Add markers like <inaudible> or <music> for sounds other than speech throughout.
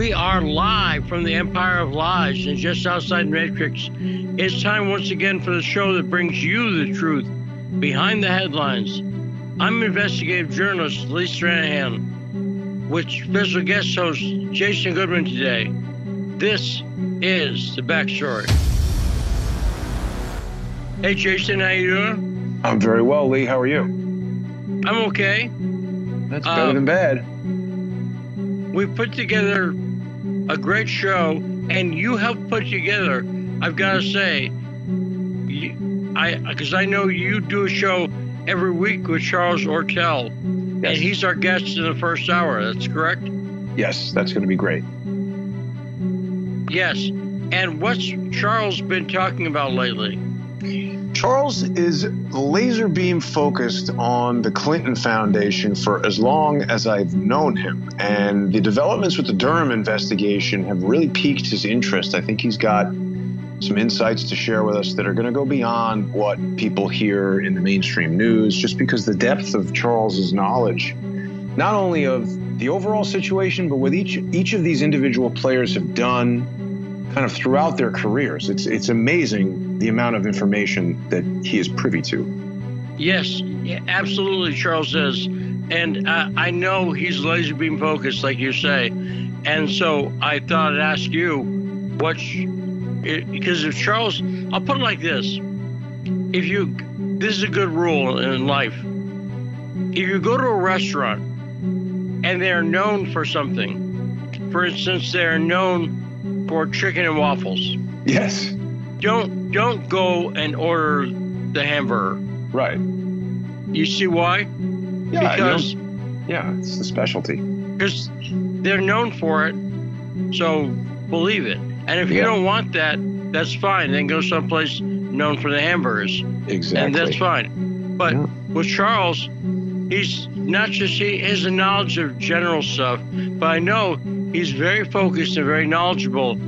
We are live from the Empire of Lies and just outside Matrix. It's time once again for the show that brings you the truth behind the headlines. I'm investigative journalist Lee Stranahan with special guest host Jason Goodman today. This is the backstory. Hey Jason, how you doing? I'm very well, Lee. How are you? I'm okay. That's better uh, than bad we put together a great show, and you helped put together. I've got to say, I because I know you do a show every week with Charles Ortel, yes. and he's our guest in the first hour. That's correct. Yes, that's going to be great. Yes, and what's Charles been talking about lately? Charles is laser beam focused on the Clinton Foundation for as long as I've known him. And the developments with the Durham investigation have really piqued his interest. I think he's got some insights to share with us that are going to go beyond what people hear in the mainstream news, just because the depth of Charles's knowledge, not only of the overall situation, but what each each of these individual players have done kind of throughout their careers. It's it's amazing the amount of information that he is privy to. Yes, absolutely, Charles says. And uh, I know he's laser beam focused, like you say. And so I thought I'd ask you, what's because if Charles, I'll put it like this: if you, this is a good rule in life. If you go to a restaurant and they're known for something, for instance, they're known for chicken and waffles. Yes. Don't don't go and order the hamburger. Right. You see why? Yeah, because yeah, it's the specialty. Because they're known for it, so believe it. And if you yeah. don't want that, that's fine. Then go someplace known for the hamburgers. Exactly. And that's fine. But yeah. with Charles, he's not just he has a knowledge of general stuff, but I know he's very focused and very knowledgeable,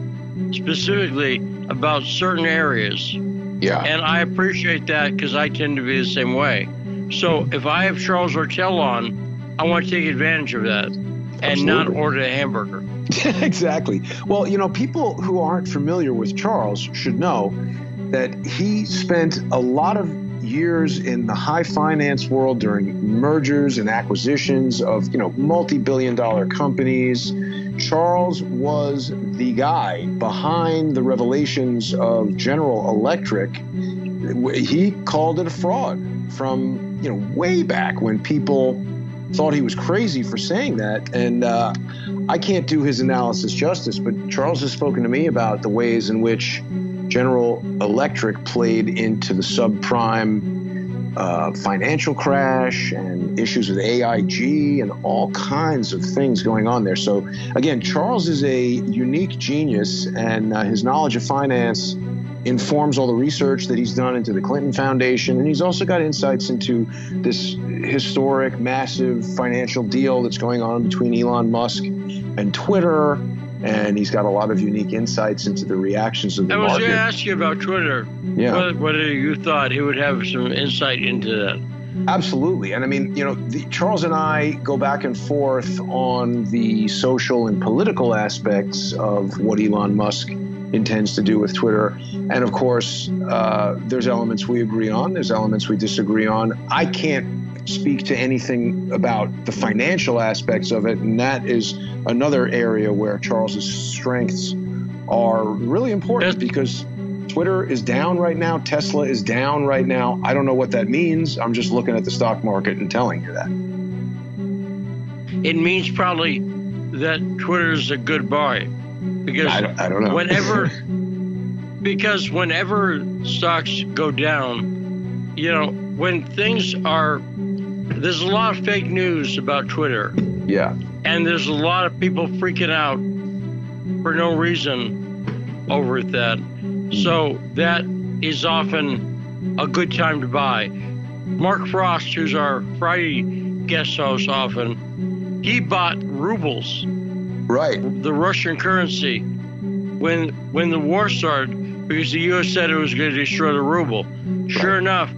specifically about certain areas. Yeah. And I appreciate that because I tend to be the same way. So if I have Charles Ortel on, I want to take advantage of that and Absolutely. not order a hamburger. <laughs> exactly. Well, you know, people who aren't familiar with Charles should know that he spent a lot of years in the high finance world during mergers and acquisitions of, you know, multi-billion dollar companies. Charles was the guy behind the revelations of General Electric. He called it a fraud from, you know, way back when people thought he was crazy for saying that. And uh, I can't do his analysis justice, but Charles has spoken to me about the ways in which General Electric played into the subprime uh, financial crash and issues with AIG and all kinds of things going on there. So, again, Charles is a unique genius, and uh, his knowledge of finance informs all the research that he's done into the Clinton Foundation. And he's also got insights into this historic, massive financial deal that's going on between Elon Musk and Twitter and he's got a lot of unique insights into the reactions of the market. I was going to ask you about Twitter. Yeah. Whether, whether, you thought he would have some insight into that. Absolutely. And I mean, you know, the, Charles and I go back and forth on the social and political aspects of what Elon Musk intends to do with Twitter. And of course, uh, there's elements we agree on, there's elements we disagree on. I can't speak to anything about the financial aspects of it, and that is another area where Charles's strengths are really important because Twitter is down right now, Tesla is down right now. I don't know what that means. I'm just looking at the stock market and telling you that. It means probably that Twitter is a good buy because I don't, I don't know. whenever <laughs> because whenever stocks go down, you know, when things are there's a lot of fake news about Twitter. Yeah. And there's a lot of people freaking out for no reason over that. So that is often a good time to buy. Mark Frost, who's our Friday guest host often, he bought rubles. Right. The Russian currency when when the war started because the US said it was going to destroy the ruble. Sure enough,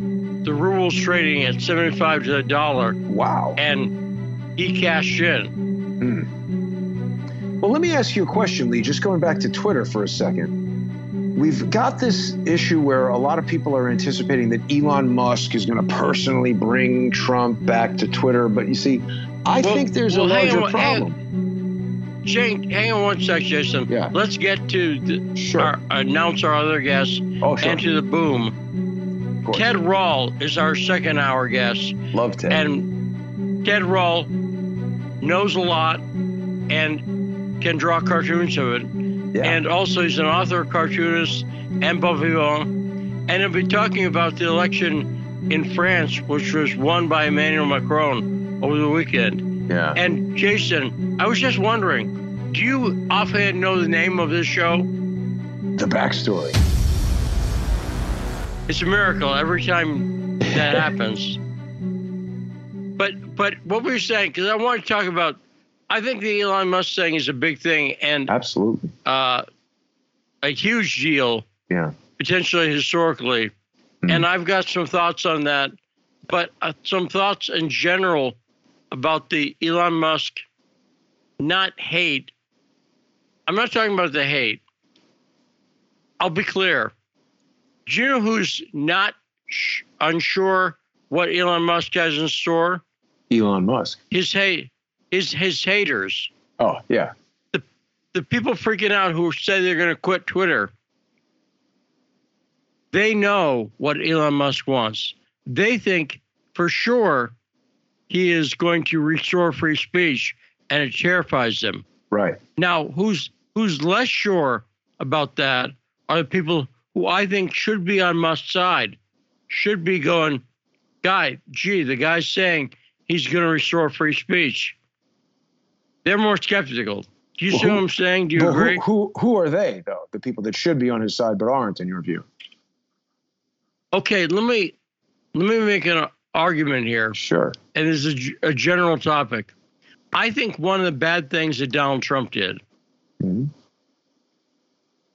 the ruble's trading at 75 to the dollar. Wow. And he cashed in. Hmm. Well, let me ask you a question, Lee, just going back to Twitter for a second. We've got this issue where a lot of people are anticipating that Elon Musk is going to personally bring Trump back to Twitter. But you see, I well, think there's well, a larger on, problem. Hang, Jane, hang on one sec, Jason. Yeah. Let's get to the, sure. our, announce our other guests oh, sure. and to the boom. Ted Rall is our second hour guest. Love Ted. And Ted Rall knows a lot and can draw cartoons of it. Yeah. And also, he's an author, cartoonist, and bon vivant. And he'll be talking about the election in France, which was won by Emmanuel Macron over the weekend. Yeah. And Jason, I was just wondering, do you offhand know the name of this show? The backstory. It's a miracle every time that happens. But but what were you saying? Because I want to talk about I think the Elon Musk thing is a big thing and absolutely uh, a huge deal. Yeah, potentially historically, mm-hmm. and I've got some thoughts on that, but uh, some thoughts in general about the Elon Musk not hate. I'm not talking about the hate. I'll be clear. Do you know who's not sh- unsure what Elon Musk has in store? Elon Musk. His hate his his haters. Oh yeah. The the people freaking out who say they're going to quit Twitter. They know what Elon Musk wants. They think for sure he is going to restore free speech, and it terrifies them. Right. Now, who's who's less sure about that are the people who I think should be on Musk's side, should be going, guy, gee, the guy's saying he's going to restore free speech. They're more skeptical. Do you well, see who, what I'm saying? Do you agree? Who, who, who are they though? The people that should be on his side but aren't, in your view? Okay, let me let me make an argument here. Sure. And this is a, a general topic. I think one of the bad things that Donald Trump did mm-hmm.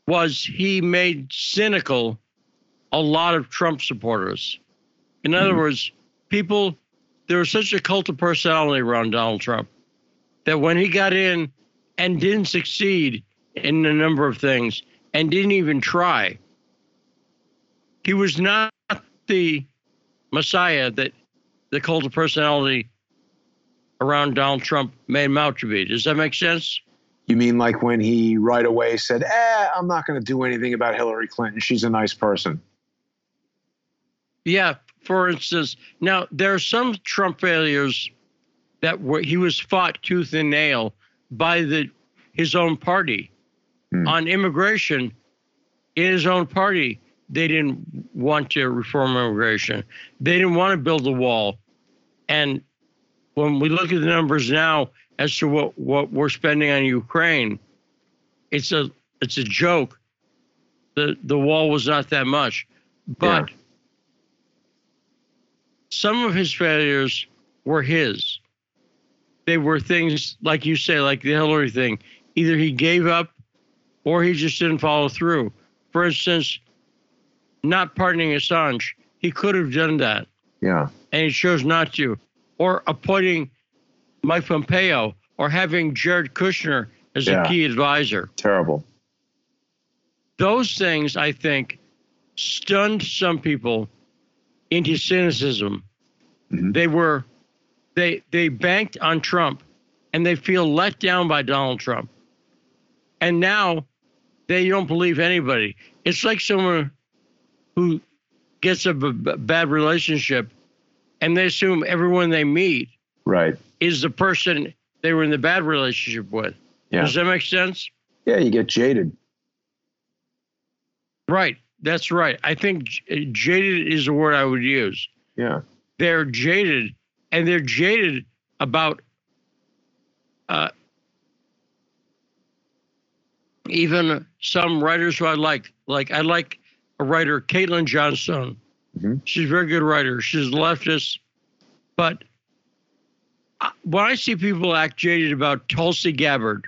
Was he made cynical a lot of Trump supporters. In other mm-hmm. words, people there was such a cult of personality around Donald Trump that when he got in and didn't succeed in a number of things and didn't even try, he was not the messiah that the cult of personality around Donald Trump made him out to be. Does that make sense? You mean like when he right away said, eh, I'm not going to do anything about Hillary Clinton. She's a nice person. Yeah. For instance, now there are some Trump failures that were, he was fought tooth and nail by the his own party mm. on immigration. In his own party, they didn't want to reform immigration. They didn't want to build a wall. And when we look at the numbers now as to what, what we're spending on Ukraine, it's a it's a joke. The the wall was not that much. But yeah. some of his failures were his they were things like you say, like the Hillary thing. Either he gave up or he just didn't follow through. For instance, not pardoning Assange, he could have done that. Yeah. And he chose not to. Or appointing Mike Pompeo or having Jared Kushner as yeah. a key advisor. Terrible. Those things, I think, stunned some people into cynicism. Mm-hmm. They were they they banked on Trump and they feel let down by Donald Trump. And now they don't believe anybody. It's like someone who gets a b- bad relationship and they assume everyone they meet right is the person they were in the bad relationship with. Yeah. Does that make sense? Yeah, you get jaded. Right. That's right. I think j- jaded is the word I would use. Yeah. They're jaded and they're jaded about uh, even some writers who I like. Like I like a writer, Caitlin Johnstone. Mm-hmm. She's a very good writer. She's leftist, but when I see people act jaded about Tulsi Gabbard,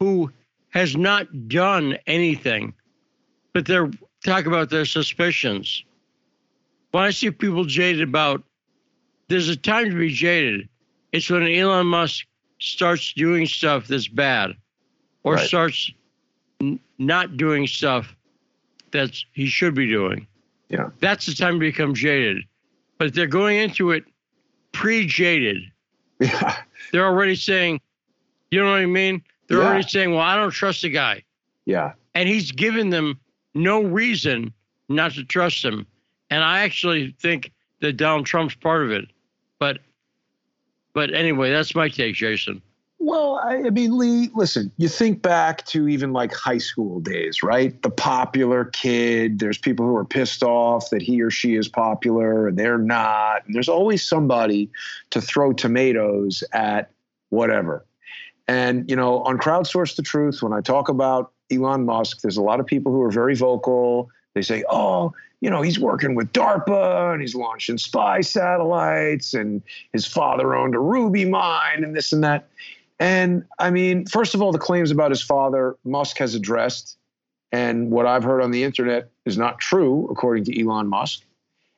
who has not done anything, but they're talk about their suspicions. When I see people jaded about there's a time to be jaded. It's when Elon Musk starts doing stuff that's bad. or Right. starts n- not doing stuff that he should be doing. Yeah. That's the time to become jaded. But they're going into it pre jaded. Yeah. They're already saying, you know what I mean? They're Yeah. already saying, well, I don't trust the guy. Yeah. And he's given them no reason not to trust him. And I actually think that Donald Trump's part of it. But but anyway, that's my take, Jason. Well, I, I mean, Lee, listen, you think back to even like high school days, right? The popular kid, there's people who are pissed off that he or she is popular and they're not. And there's always somebody to throw tomatoes at whatever. And, you know, on Crowdsource the Truth, when I talk about Elon Musk, there's a lot of people who are very vocal. They say, oh, you know, he's working with DARPA and he's launching spy satellites and his father owned a ruby mine and this and that. And I mean, first of all, the claims about his father, Musk has addressed. And what I've heard on the internet is not true, according to Elon Musk.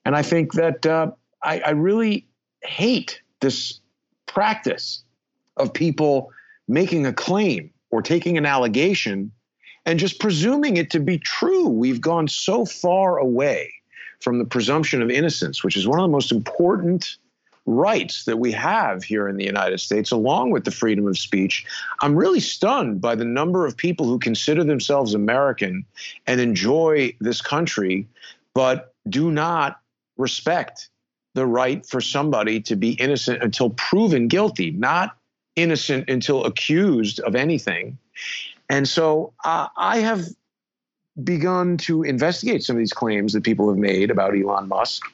And I think that uh, I, I really hate this practice of people making a claim or taking an allegation and just presuming it to be true. We've gone so far away from the presumption of innocence, which is one of the most important rights that we have here in the United States, along with the freedom of speech. I'm really stunned by the number of people who consider themselves American and enjoy this country, but do not respect the right for somebody to be innocent until proven guilty, not innocent until accused of anything. And so uh, I have begun to investigate some of these claims that people have made about Elon Musk.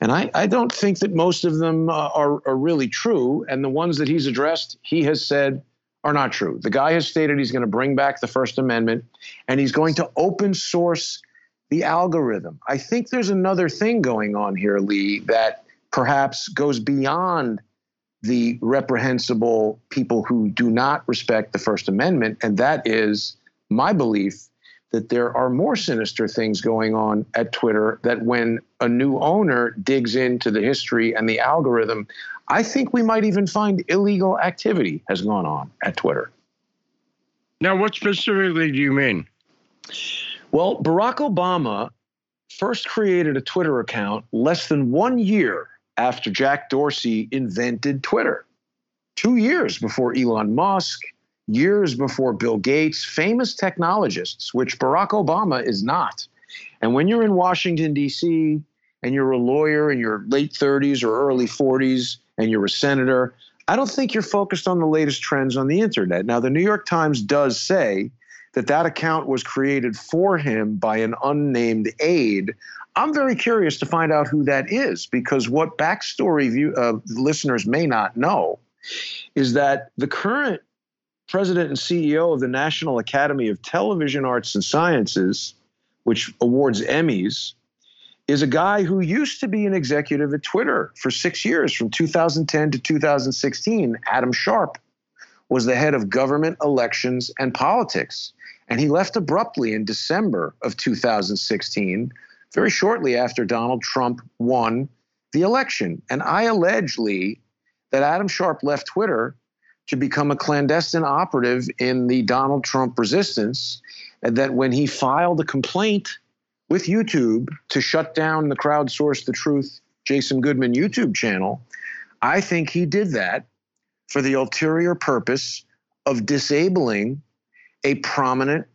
And I, I don't think that most of them uh, are, are really true. And the ones that he's addressed, he has said are not true. The guy has stated he's going to bring back the First Amendment and he's going to open source the algorithm. I think there's another thing going on here, Lee, that perhaps goes beyond the reprehensible people who do not respect the First Amendment. And that is my belief that there are more sinister things going on at Twitter that when a new owner digs into the history and the algorithm, I think we might even find illegal activity has gone on at Twitter. Now, what specifically do you mean? Well, Barack Obama first created a Twitter account less than one year after Jack Dorsey invented Twitter. Two years before Elon Musk, years before Bill Gates, famous technologists, which Barack Obama is not. And when you're in Washington, D.C., and you're a lawyer in your late 30s or early 40s, and you're a senator, I don't think you're focused on the latest trends on the internet. Now, the New York Times does say that that account was created for him by an unnamed aide. I'm very curious to find out who that is because what backstory view, uh, listeners may not know is that the current president and CEO of the National Academy of Television Arts and Sciences, which awards Emmys, is a guy who used to be an executive at Twitter for six years, from 2010 to 2016. Adam Sharp was the head of government, elections, and politics. And he left abruptly in December of 2016, very shortly after Donald Trump won the election. And I allege, that Adam Sharp left Twitter to become a clandestine operative in the Donald Trump resistance, and that when he filed a complaint with YouTube to shut down the crowdsource the truth Jason Goodman YouTube channel, I think he did that for the ulterior purpose of disabling a prominent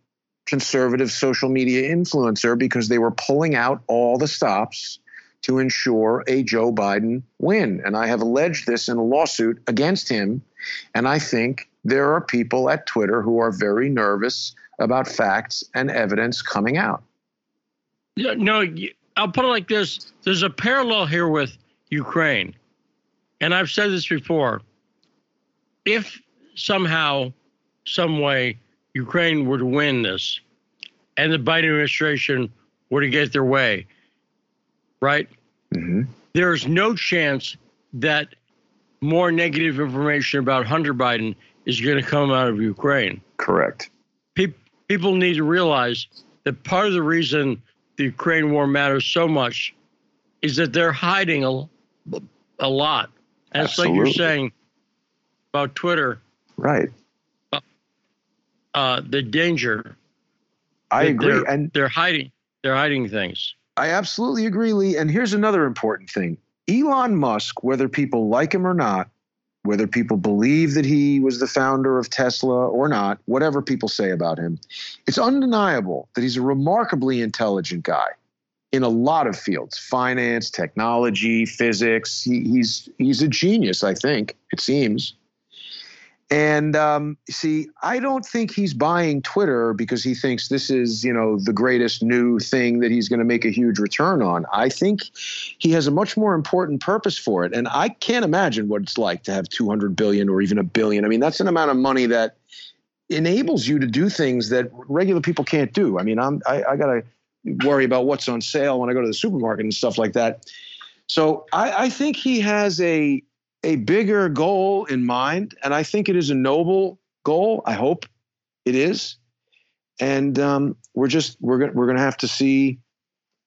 conservative social media influencer because they were pulling out all the stops to ensure a Joe Biden win. And I have alleged this in a lawsuit against him. And I think there are people at Twitter who are very nervous about facts and evidence coming out. No, I'll put it like this there's a parallel here with Ukraine. And I've said this before. If somehow, some way, Ukraine were to win this and the Biden administration were to get their way, right? Mm-hmm. There's no chance that more negative information about Hunter Biden is going to come out of Ukraine. Correct. Pe- people need to realize that part of the reason the Ukraine war matters so much is that they're hiding a, a lot. And it's like you're saying about Twitter. Right. uh, the danger. I agree, they're- and They're hiding. They're hiding things. I absolutely agree, Lee. And here's another important thing: Elon Musk, whether people like him or not, whether people believe that he was the founder of Tesla or not, whatever people say about him, it's undeniable that he's a remarkably intelligent guy in a lot of fields finance technology physics. He, he's he's a genius i think it seems and um, see i don't think he's buying twitter because he thinks this is you know the greatest new thing that he's going to make a huge return on. I think he has a much more important purpose for it. And i can't imagine what it's like to have 200 billion or even a billion. I mean that's an amount of money that enables you to do things that regular people can't do. I mean i'm i, I gotta worry about what's on sale when I go to the supermarket and stuff like that. So I, I think he has a a bigger goal in mind, and I think it is a noble goal. I hope it is, and um, we're just we're gonna we're gonna have to see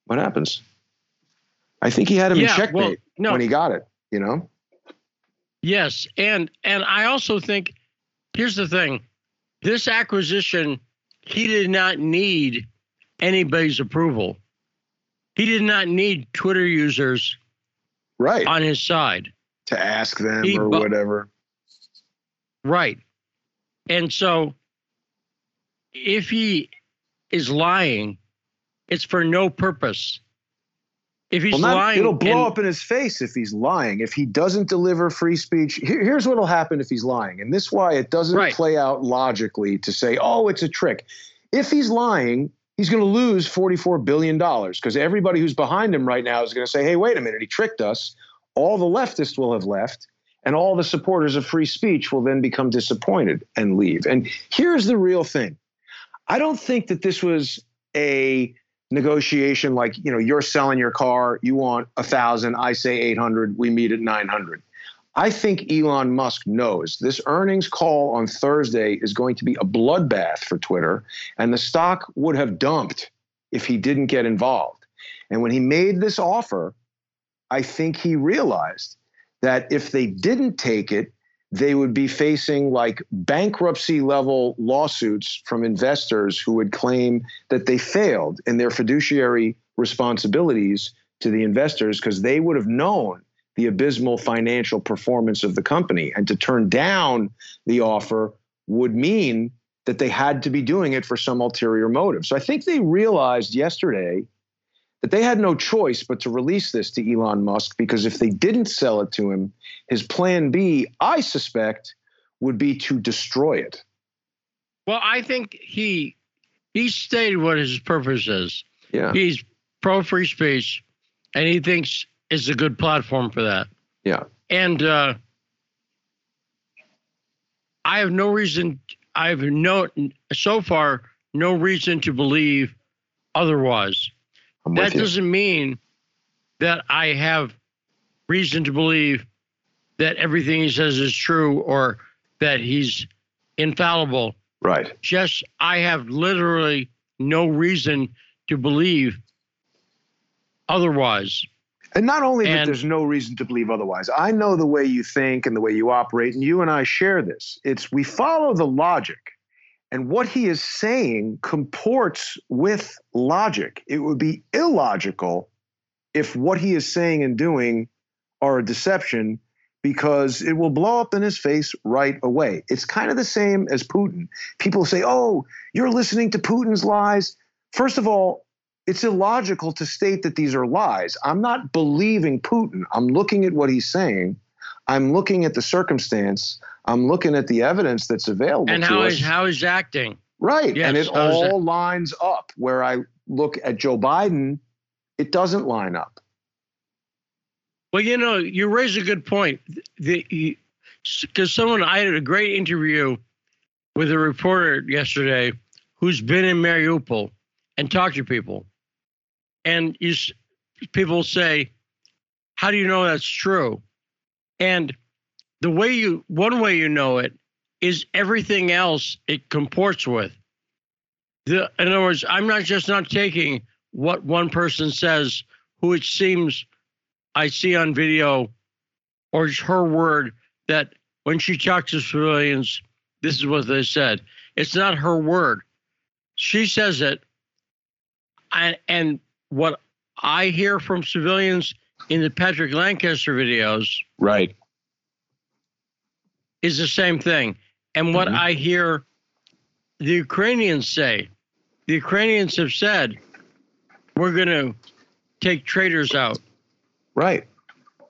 what happens. I think he had him in checkmate well, no. when he got it. You know, Yes, and and I also think here's the thing. This acquisition, he did not need anybody's approval. He did not need Twitter users right? on his side. To ask them he or whatever. Right. And so if he is lying, it's for no purpose. If he's Well, not- lying, it'll blow and- up in his face if he's lying. If he doesn't deliver free speech, here- here's what'll happen if he's lying, and this is why it doesn't Right. play out logically to say, "Oh, it's a trick." If he's lying, he's going to lose forty-four billion dollars because everybody who's behind him right now is going to say, "Hey, wait a minute, he tricked us." All the leftists will have left, and all the supporters of free speech will then become disappointed and leave. And here's the real thing: I don't think that this was a negotiation like you know you're selling your car you want a thousand i say 800 we meet at 900 i think elon musk knows this earnings call on thursday is going to be a bloodbath for twitter and the stock would have dumped if he didn't get involved. And when he made this offer i think he realized that if they didn't take it they would be facing like bankruptcy level lawsuits from investors who would claim that they failed in their fiduciary responsibilities to the investors because they would have known the abysmal financial performance of the company. And to turn down the offer would mean that they had to be doing it for some ulterior motive. So I think they realized yesterday that they had no choice but to release this to Elon Musk because if they didn't sell it to him, his plan B, I suspect, would be to destroy it. Well, I think he he stated what his purpose is. Yeah. He's pro free speech, and he thinks it's a good platform for that. Yeah. And uh, I have no reason. I have no so far no reason to believe otherwise. I'm that doesn't mean that I have reason to believe that everything he says is true or that he's infallible. Right. Just I have literally no reason to believe otherwise. And not only that there's no reason to believe otherwise, I know the way you think and the way you operate, and you and I share this. It's we follow the logic, and what he is saying comports with logic. It would be illogical if what he is saying and doing are a deception because it will blow up in his face right away. It's kind of the same as Putin. People say, oh, you're listening to Putin's lies. First of all, it's illogical to state that these are lies. I'm not believing Putin. I'm looking at what he's saying. I'm looking at the circumstance. I'm looking at the evidence that's available And how us. is how he's acting. right. Yes, and it is all lines up. Where I look at Joe Biden, it doesn't line up. Well, you know, you raise a good point. Because someone, I had a great interview with a reporter yesterday who's been in Mariupol and talked to people. And you, people say, How do you know that's true? And the way you, one way you know it is everything else it comports with. The, in other words, I'm not just not taking what one person says, who it seems I see on video, or her word that when she talks to civilians, this is what they said. It's not her word. She says it. And, and what I hear from civilians in the Patrick Lancaster videos Right. is the same thing. And what Mhm. I hear the Ukrainians say, the Ukrainians have said, we're going to take traitors out. Right.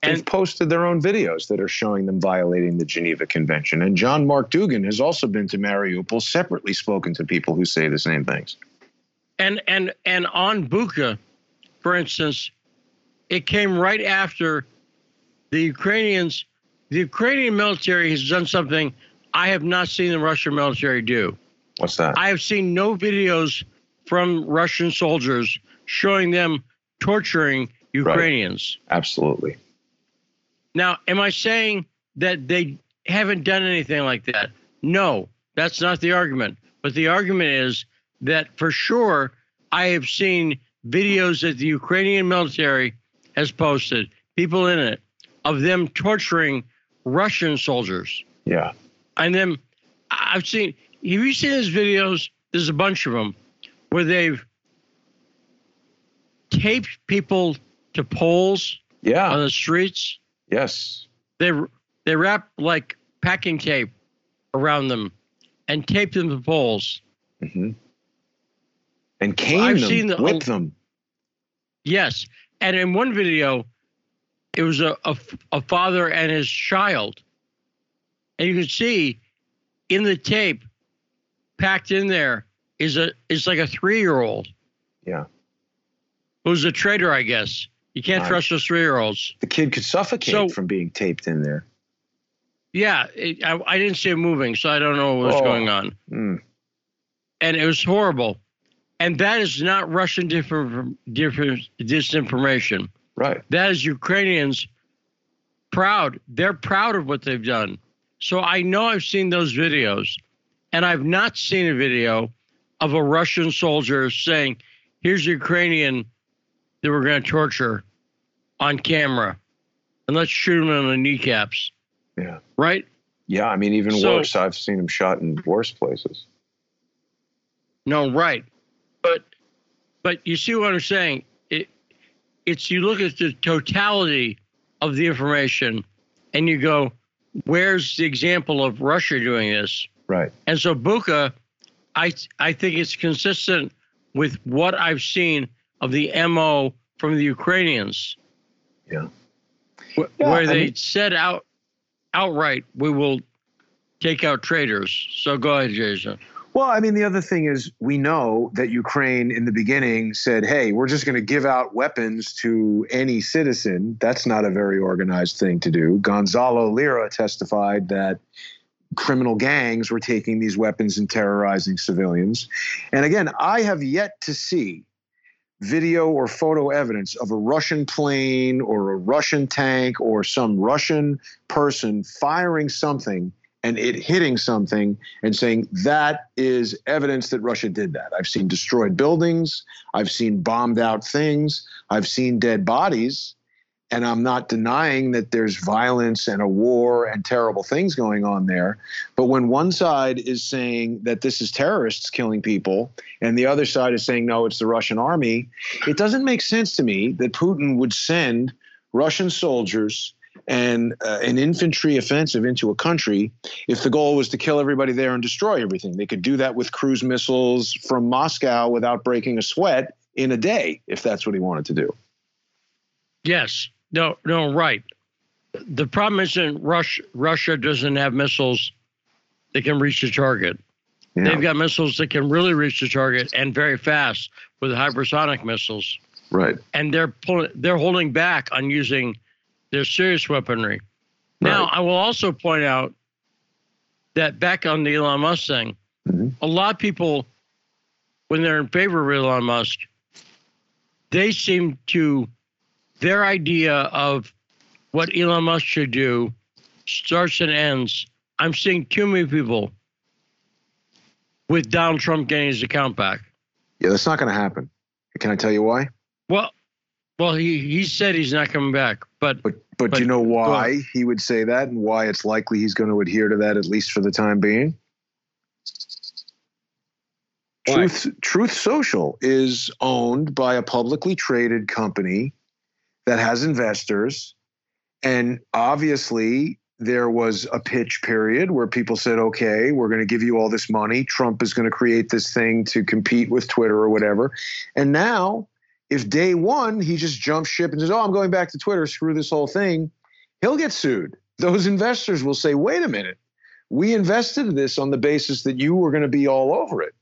They've And posted their own videos that are showing them violating the Geneva Convention. And John Mark Dougan has also been to Mariupol, separately spoken to people who say the same things. and and and on Bucha, for instance, it came right after the Ukrainians. The Ukrainian military has done something I have not seen the Russian military do. What's that? I have seen no videos from Russian soldiers showing them torturing Ukrainians. Absolutely. Now, am I saying that they haven't done anything like that? No, that's not the argument. But the argument is that for sure, I have seen videos that the Ukrainian military has posted, people in it, of them torturing Russian soldiers. Yeah. And then I've seen, have you seen those videos? There's a bunch of them where they've taped people to poles Yeah. on the streets yes. they they wrap like packing tape around them and tape them to poles. Mm-hmm. And cane I've them, seen the- whip them. Yes, and in one video, it was a, a a father and his child, and you could see in the tape packed in there is a is like a three year old Yeah. who's a traitor, I guess. You can't Right. trust those three year olds. The kid could suffocate So- from being taped in there. Yeah, it, I, I didn't see it moving, so I don't know what was Oh. going on. Mm. and it was horrible. And that is not Russian different, different disinformation. Right. That is Ukrainians proud. They're proud of what they've done. So I know I've seen those videos, and I've not seen a video of a Russian soldier saying, "Here's a Ukrainian that we're going to torture on camera, and let's shoot him in the kneecaps." Yeah. Right? Yeah. I mean, even So- worse. I've seen him shot in worse places. No, right. But but you see what I'm saying? It it's you look at the totality of the information and you go, where's the example of Russia doing this? Right. And so Bucha, I I think it's consistent with what I've seen of the MO from the Ukrainians. Yeah. Wh- Yeah, where I they mean- said out outright, we will take out traitors. So go ahead, Jason. Well, I mean, the other thing is we know that Ukraine in the beginning said, hey, we're just going to give out weapons to any citizen. That's not a very organized thing to do. Gonzalo Lira testified that criminal gangs were taking these weapons and terrorizing civilians. And again, I have yet to see video or photo evidence of a Russian plane or a Russian tank or some Russian person firing something and it hitting something and saying that is evidence that Russia did that. I've seen destroyed buildings, I've seen bombed out things, I've seen dead bodies, and I'm not denying that there's violence and a war and terrible things going on there. But when one side is saying that this is terrorists killing people and the other side is saying no, it's the Russian army, it doesn't make sense to me that Putin would send Russian soldiers and uh, an infantry offensive into a country if the goal was to kill everybody there and destroy everything. They could do that with cruise missiles from Moscow without breaking a sweat in a day if that's what he wanted to do. Yes. No, no, right. The problem isn't Russia, Russia doesn't have missiles that can reach the target. You They've got missiles that can really reach the target and very fast with hypersonic missiles. right. And they're pulling, they're holding back on using their serious weaponry. Now, I will also point out that back on the Elon Musk thing, Mhm. a lot of people, when they're in favor of Elon Musk, they seem to, their idea of what Elon Musk should do starts and ends. I'm seeing too many people with Donald Trump getting his account back. Yeah, that's not going to happen. Can I tell you why? Well, well, he, he said he's not coming back, but But but, But- you know why he would say that and why it's likely he's going to adhere to that at least for the time being? Truth Truth Social is owned by a publicly traded company that has investors, and obviously there was a pitch period where people said, "Okay, we're going to give you all this money. Trump is going to create this thing to compete with Twitter or whatever." And now, if day one he just jumps ship and says, "Oh, I'm going back to Twitter. Screw this whole thing," he'll get sued. Those investors will say, "Wait a minute." We invested in this on the basis that you were going to be all over it.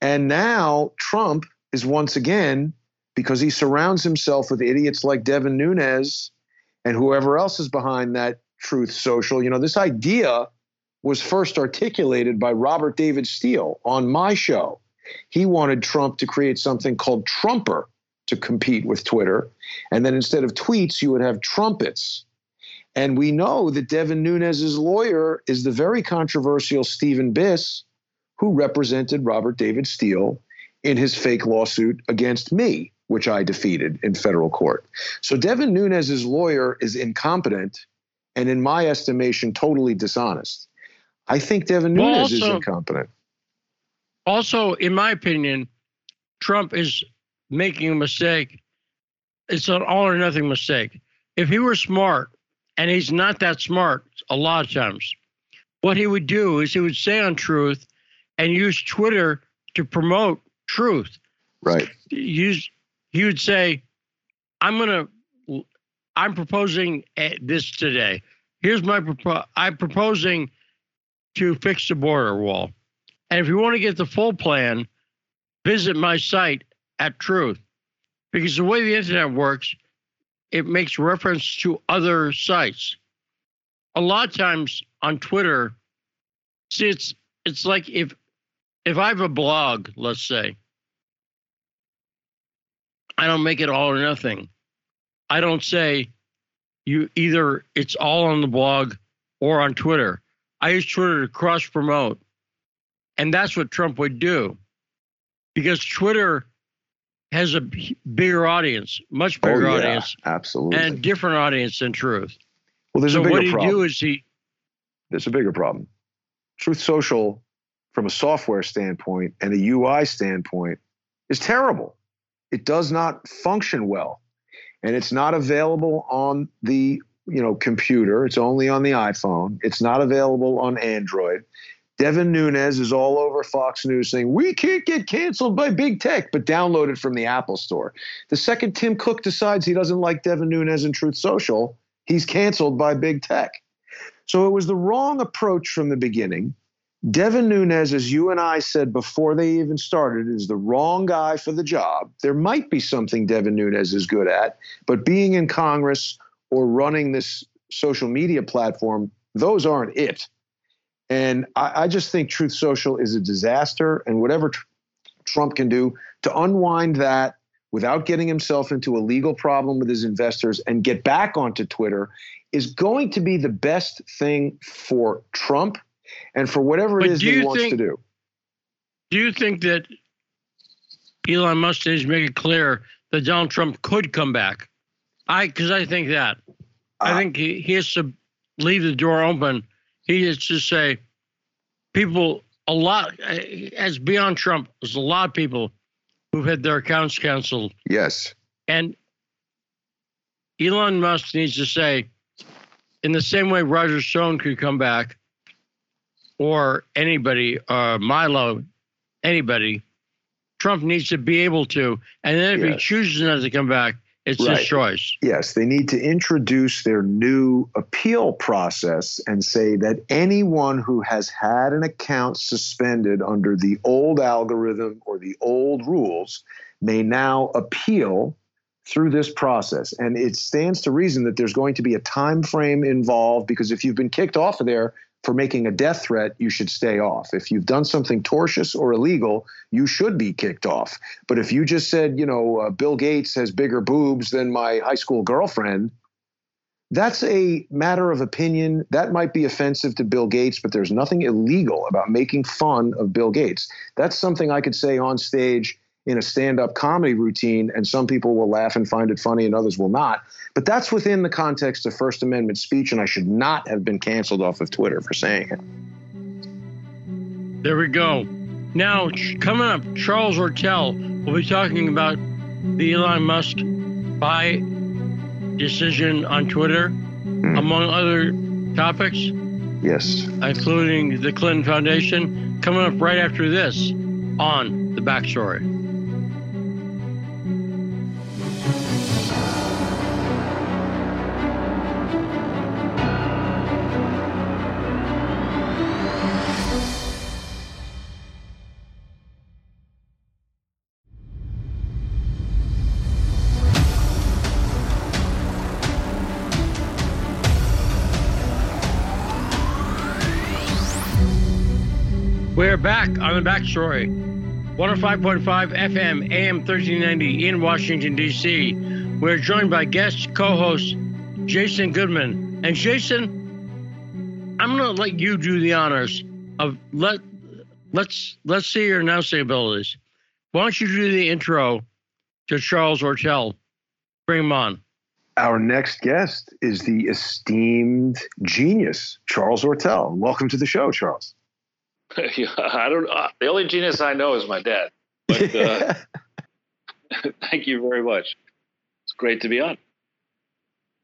And now Trump is once again, because he surrounds himself with idiots like Devin Nunes and whoever else is behind that Truth Social. You know, this idea was first articulated by Robert David Steele on my show. He wanted Trump to create something called Trumper to compete with Twitter. And then instead of tweets, you would have trumpets. And we know that Devin Nunes's lawyer is the very controversial Steven Biss, who represented Robert David Steele in his fake lawsuit against me, which I defeated in federal court. So Devin Nunes's lawyer is incompetent and, in my estimation, totally dishonest. I think Devin Well, Nunes is incompetent. Also, in my opinion, Trump is making a mistake. It's an all or nothing mistake. If he were smart, and he's not that smart a lot of times, what he would do is he would say on truth and use Twitter to promote truth. Right. Use he would say, "I'm gonna, I'm proposing this today. Here's my propo- I'm proposing to fix the border wall." And if you want to get the full plan, visit my site at Truth. Because the way the internet works, it makes reference to other sites. A lot of times on Twitter, see it's it's like if if I have a blog, let's say, I don't make it all or nothing. I don't say you either it's all on the blog or on Twitter. I use Twitter to cross promote. And that's what Trump would do because Twitter has a bigger audience, much Oh, bigger yeah, audience, absolutely. and different audience than Truth. well, there's so a bigger what problem. do is he there's a bigger problem. Truth Social, from a software standpoint and a UI standpoint, is terrible. It does not function well, and it's not available on the you know computer. It's only on the iPhone. It's not available on Android. Devin Nunes is all over Fox News saying we can't get canceled by big tech, but download it from the Apple Store. The second Tim Cook decides he doesn't like Devin Nunes and Truth Social, he's canceled by big tech. So it was the wrong approach from the beginning. Devin Nunes, as you and I said before they even started, is the wrong guy for the job. There might be something Devin Nunes is good at, but being in Congress or running this social media platform, those aren't it. And I, I just think Truth Social is a disaster, and whatever tr- Trump can do to unwind that without getting himself into a legal problem with his investors and get back onto Twitter is going to be the best thing for Trump and for whatever it But is do he wants think- to do. do you think that Elon Musk needs to make it clear that Donald Trump could come back? I because I think that. I Uh, think he, he has to leave the door open. He has to say, people, a lot, as beyond Trump, there's a lot of people who've had their accounts canceled. Yes. And Elon Musk needs to say, in the same way Roger Stone could come back, or anybody, uh, Milo, anybody, Trump needs to be able to. And then if he chooses not to come back, it's Right. his choice. Yes, they need to introduce their new appeal process and say that anyone who has had an account suspended under the old algorithm or the old rules may now appeal through this process and it stands to reason that there's going to be a time frame involved because if you've been kicked off of there for making a death threat you should stay off if you've done something tortious or illegal you should be kicked off but if you just said, you know, uh, Bill Gates has bigger boobs than my high school girlfriend, that's a matter of opinion. That might be offensive to Bill Gates, but there's nothing illegal about making fun of Bill Gates. That's something I could say on stage in a stand up comedy routine, and some people will laugh and find it funny, and others will not. But that's within the context of First Amendment speech, and I should not have been canceled off of Twitter for saying it. There we go. Now, coming up, Charles Ortel will be talking about the Elon Musk buy decision on Twitter, mm. among other topics. Yes. Including the Clinton Foundation, coming up right after this on The Backstory. We're back on the backstory. 105.5 FM, AM 1390 in Washington, D.C. We're joined by guest co host Jason Goodman. And Jason, I'm going to let you do the honors of let let's let's see your announcing abilities. Why don't you do the intro to Charles Ortel? Bring him on. Our next guest is the esteemed genius, Charles Ortel. Welcome to the show, Charles. <laughs> I don't. Uh, the only genius I know is my dad. But uh, <laughs> <laughs> thank you very much. It's great to be on.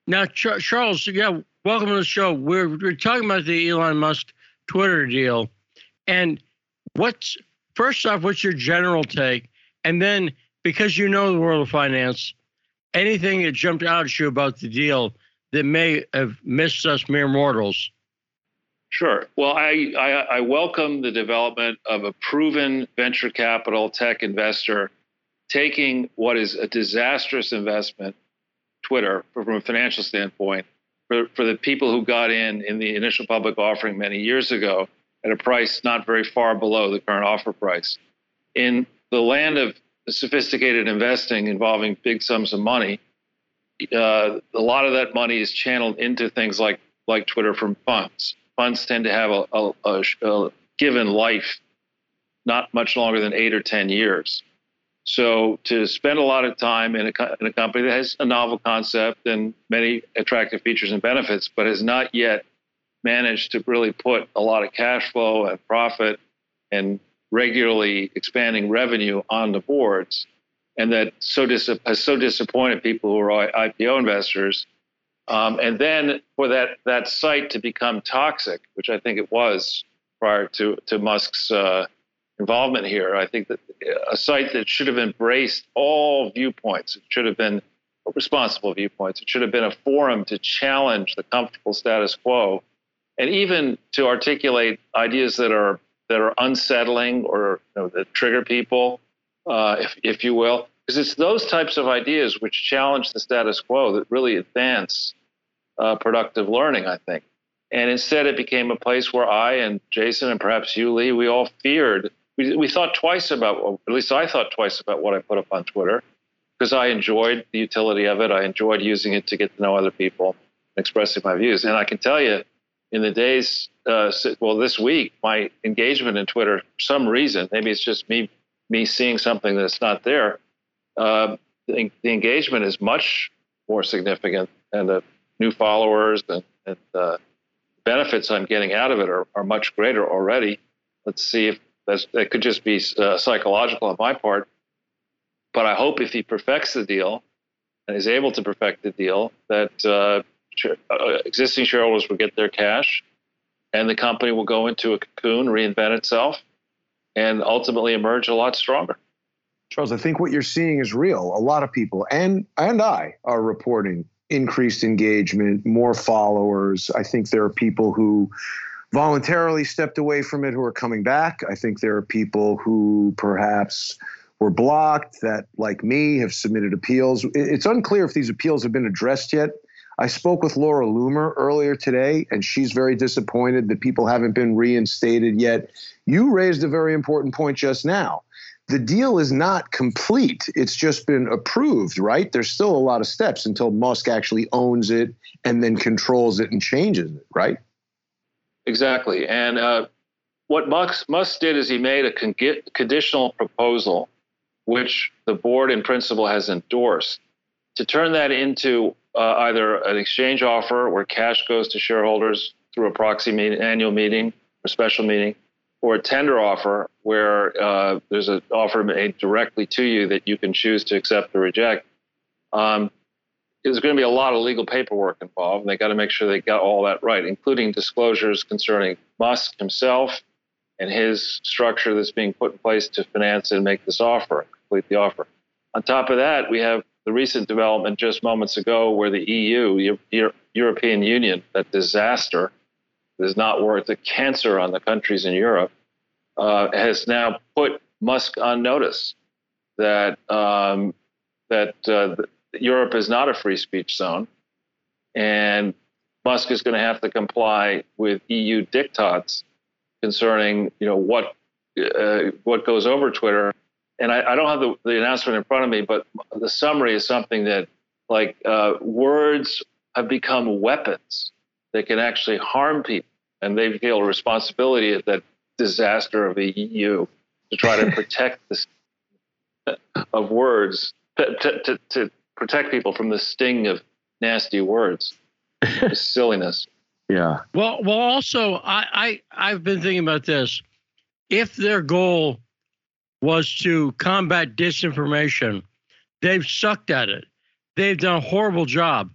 Now, Ch- Charles, yeah, welcome to the show. We're we're talking about the Elon Musk Twitter deal, and what's first off, what's your general take, and then because you know the world of finance, anything that jumped out at you about the deal that may have missed us mere mortals. Sure. Well, I, I, I, welcome the development of a proven venture capital tech investor taking what is a disastrous investment, Twitter, from a financial standpoint, for, for the people who got in in the initial public offering many years ago at a price not very far below the current offer price. In the land of sophisticated investing involving big sums of money, uh, a lot of that money is channeled into things like like Twitter from funds funds tend to have a, a, a, a given life not much longer than eight or 10 years. So to spend a lot of time in a, in a company that has a novel concept and many attractive features and benefits, but has not yet managed to really put a lot of cash flow and profit and regularly expanding revenue on the boards, and that so dis- has so disappointed people who are IPO investors um, and then for that, that site to become toxic, which I think it was prior to, to Musk's uh, involvement here, I think that a site that should have embraced all viewpoints, it should have been responsible viewpoints, it should have been a forum to challenge the comfortable status quo and even to articulate ideas that are that are unsettling or you know, that trigger people, uh, if, if you will. Because it's those types of ideas which challenge the status quo that really advance uh, productive learning, I think. And instead, it became a place where I and Jason and perhaps you, Lee, we all feared. We, we thought twice about, at least I thought twice about what I put up on Twitter because I enjoyed the utility of it. I enjoyed using it to get to know other people, expressing my views. And I can tell you, in the days, uh, well, this week, my engagement in Twitter, for some reason, maybe it's just me me seeing something that's not there. Uh, the, the, engagement is much more significant, and the new followers and, and uh, benefits I'm getting out of it are, are much greater already. Let's see if that's, that could just be uh, psychological on my part. But I hope if he perfects the deal and is able to perfect the deal, that uh, uh, existing shareholders will get their cash and the company will go into a cocoon, reinvent itself, and ultimately emerge a lot stronger. Charles, I think what you're seeing is real. A lot of people and and I are reporting increased engagement, more followers. I think there are people who voluntarily stepped away from it who are coming back. I think there are people who perhaps were blocked that, like me, have submitted appeals. It's unclear if these appeals have been addressed yet. I spoke with Laura Loomer earlier today, and she's very disappointed that people haven't been reinstated yet. You raised a very important point just now the deal is not complete. It's just been approved, right? There's still a lot of steps until Musk actually owns it and then controls it and changes it, right? Exactly. And uh, what Musk, Musk did is he made a con- conditional proposal, which the board in principle has endorsed, to turn that into uh, either an exchange offer where cash goes to shareholders through a proxy meeting, annual meeting or special meeting, or a tender offer where uh, there's an offer made directly to you that you can choose to accept or reject. Um, there's going to be a lot of legal paperwork involved, and they got to make sure they got all that right, including disclosures concerning Musk himself and his structure that's being put in place to finance and make this offer, complete the offer. On top of that, we have the recent development just moments ago where the EU, European Union, that disaster is not worth a cancer on the countries in Europe, uh, has now put Musk on notice that um, that uh, Europe is not a free speech zone, and Musk is going to have to comply with EU diktats concerning you know what uh, what goes over Twitter. And I, I don't have the, the, announcement in front of me, but the summary is something that like uh, words have become weapons that can actually harm people, and they feel a responsibility at that disaster of the EU to try to <laughs> protect this of words to, to, to protect people from the sting of nasty words, <laughs> silliness. Yeah. Well, well. Also, I, I I've been thinking about this. If their goal was to combat disinformation, they've sucked at it. They've done a horrible job.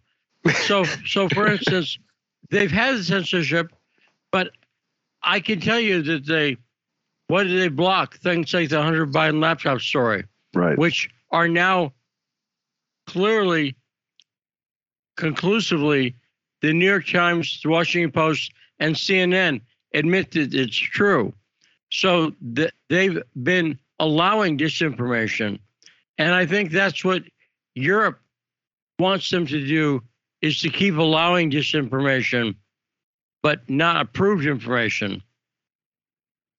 So, so for <laughs> instance, they've had censorship, but I can tell you that they, what did they block? Things like the Hunter Biden laptop story, right? Which are now clearly, conclusively, the New York Times, the Washington Post, and CNN admit that it's true. So th- they've been allowing disinformation. And I think that's what Europe wants them to do is to keep allowing disinformation, but not approved information.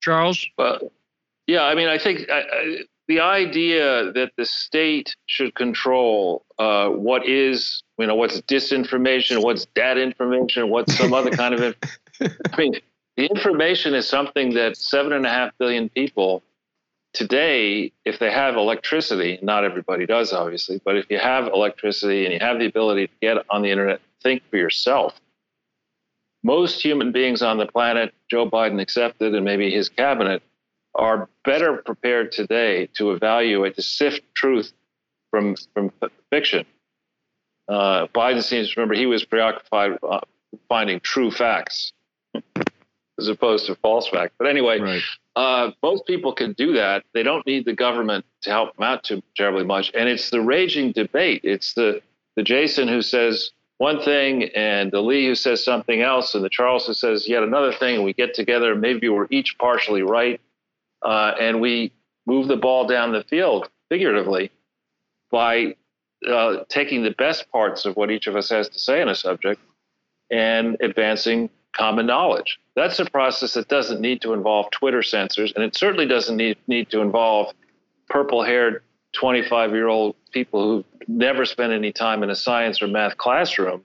Charles? Well, yeah, I mean, I think I, the idea that the state should control uh, what is, you know, what's disinformation, what's dead information, what's some other kind of, I mean, the information is something that seven and a half billion people today, if they have electricity, not everybody does, obviously, but if you have electricity and you have the ability to get on the internet, think for yourself. Most human beings on the planet, Joe Biden accepted, and maybe his cabinet, are better prepared today to evaluate, to sift truth from from fiction. Uh, Biden seems to remember he was preoccupied uh, finding true facts <laughs> as opposed to false facts. But anyway, right. uh, most people can do that. They don't need the government to help them out too terribly much. And it's the raging debate. It's the the Jason who says one thing and the Lee who says something else and the Charles who says yet another thing. And we get together. Maybe we're each partially right uh, and we move the ball down the field figuratively by uh, taking the best parts of what each of us has to say on a subject and advancing common knowledge. That's a process that doesn't need to involve Twitter censors, and it certainly doesn't need, need to involve purple haired 25 year old people who never spent any time in a science or math classroom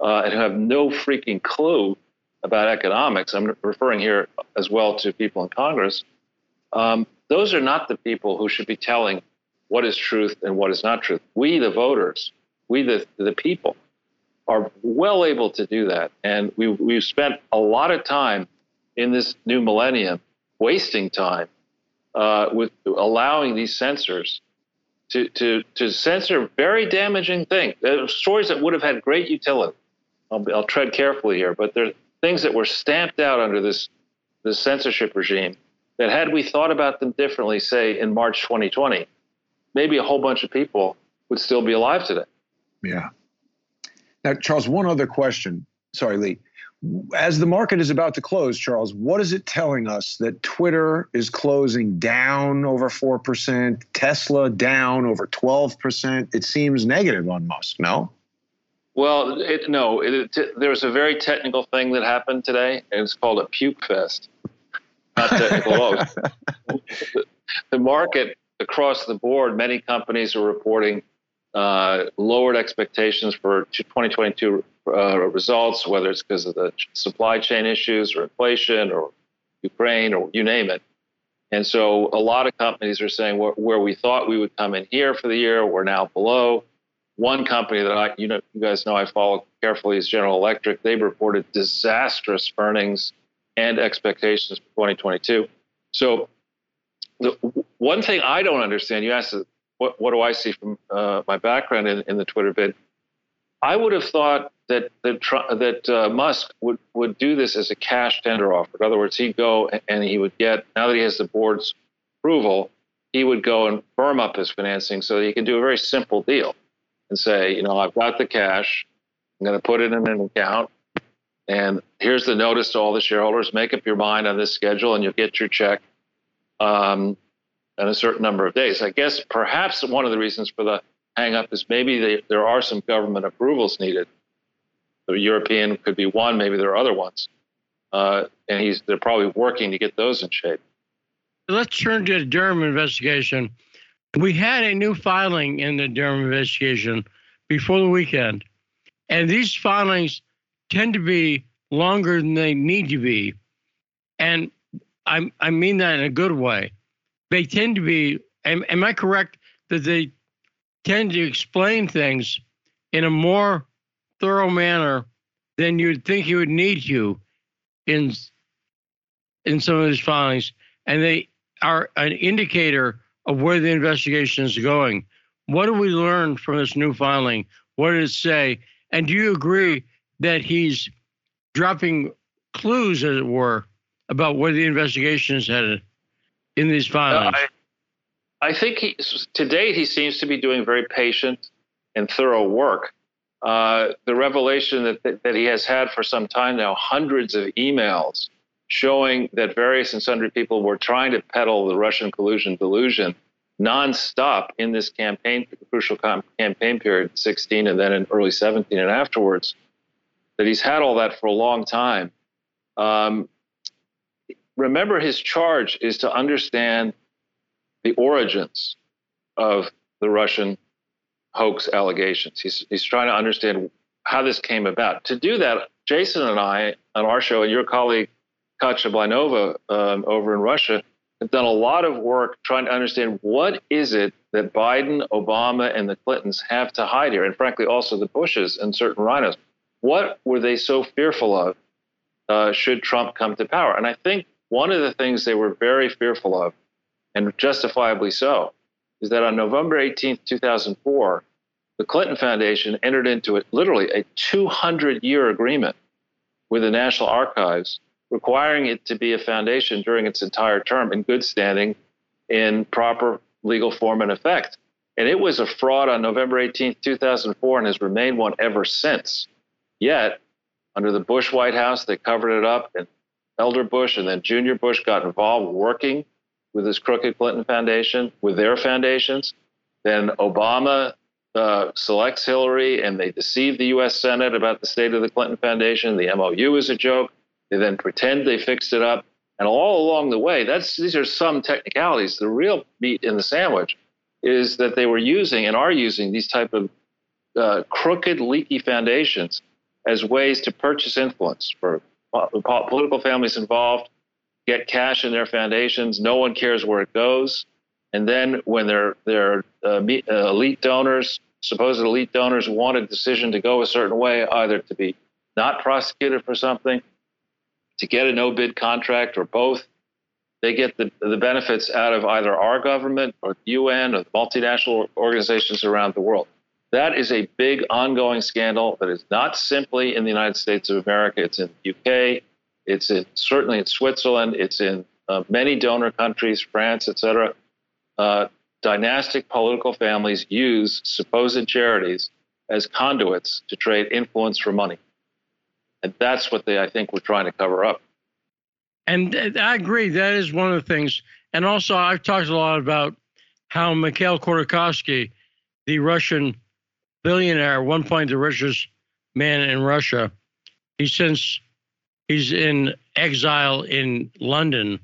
uh, and who have no freaking clue about economics. I'm referring here as well to people in Congress um, those are not the people who should be telling what is truth and what is not truth. We, the voters, we, the, the people, are well able to do that. And we, we've spent a lot of time in this new millennium wasting time uh, with allowing these censors to, to, censor very damaging things, uh, stories that would have had great utility. I'll, I'll tread carefully here, but they're things that were stamped out under this, this censorship regime that had we thought about them differently, say in March 2020, maybe a whole bunch of people would still be alive today. Yeah. Now, Charles, one other question. Sorry, Lee. As the market is about to close, Charles, what is it telling us that Twitter is closing down over 4%, Tesla down over 12%? It seems negative on Musk, no? Well, it, no, it, it, there's a very technical thing that happened today, and it's called a puke fest not technical <laughs> the market across the board, many companies are reporting uh, lowered expectations for 2022 uh, results, whether it's because of the supply chain issues or inflation or Ukraine or you name it. And so a lot of companies are saying where, where we thought we would come in here for the year, we're now below. One company that I, you know, you guys know I follow carefully is General Electric. They've reported disastrous earnings and expectations for 2022. So, the one thing I don't understand, you asked, what, what do I see from uh, my background in, in the Twitter bid? I would have thought that that, that uh, Musk would, would do this as a cash tender offer. In other words, he'd go and he would get now that he has the board's approval, he would go and firm up his financing so that he can do a very simple deal and say, you know, I've got the cash, I'm going to put it in an account, and here's the notice to all the shareholders: make up your mind on this schedule, and you'll get your check um, in a certain number of days. I guess perhaps one of the reasons for the hang up is maybe they, there are some government approvals needed. The European could be one, maybe there are other ones. Uh, and he's they're probably working to get those in shape. Let's turn to the Durham investigation. We had a new filing in the Durham investigation before the weekend, and these filings tend to be longer than they need to be. And I, I mean that in a good way. They tend to be, am, am I correct that they tend to explain things in a more thorough manner than you'd think he would need to in in some of these filings, and they are an indicator of where the investigation is going. What do we learn from this new filing? What did it say? And do you agree that he's dropping clues, as it were, about where the investigation is headed in these filings? Uh, I, I, think he, to date he seems to be doing very patient and thorough work. Uh, the revelation that, that, he has had for some time now, hundreds of emails showing that various and sundry people were trying to peddle the Russian collusion delusion nonstop in this campaign, crucial campaign period, 16 and then in early 17 and afterwards, that he's had all that for a long time. Um, remember, his charge is to understand the origins of the Russian hoax allegations. He's, he's trying to understand how this came about. To do that, Jason and I on our show, and your colleague Katya Blainova um, over in Russia, have done a lot of work trying to understand what is it that Biden, Obama, and the Clintons have to hide here, and frankly, also the Bushes and certain RINOs. What were they so fearful of uh, should Trump come to power? And I think one of the things they were very fearful of, and justifiably so, is that on November 18th, 2004, the Clinton Foundation entered into a, literally a 200 year agreement with the National Archives, requiring it to be a foundation during its entire term in good standing in proper legal form and effect. And it was a fraud on November 18th, 2004, and has remained one ever since. Yet, under the Bush White House, they covered it up, and Elder Bush and then Junior Bush got involved working with this crooked Clinton Foundation, with their foundations. Then Obama uh, selects Hillary and they deceive the U.S. Senate about the state of the Clinton Foundation. The MOU is a joke. They then pretend they fixed it up. And all along the way, that's these are some technicalities. The real meat in the sandwich is that they were using and are using these type of uh, crooked, leaky foundations as ways to purchase influence for political families involved, get cash in their foundations. No one cares where it goes. And then when their their uh, uh, elite donors, supposed elite donors, want a decision to go a certain way, either to be not prosecuted for something, to get a no bid contract, or both, they get the, the benefits out of either our government or the UN or the multinational organizations around the world. That is a big ongoing scandal that is not simply in the United States of America. It's in the UK. It's in, certainly in Switzerland. It's in uh, many donor countries, France, etc. Uh, dynastic political families use supposed charities as conduits to trade influence for money. And that's what they, I think, were trying to cover up. And I agree. That is one of the things. And also, I've talked a lot about how Mikhail Khodorkovsky, the Russian billionaire, one point the richest man in Russia. he since he's in exile in London,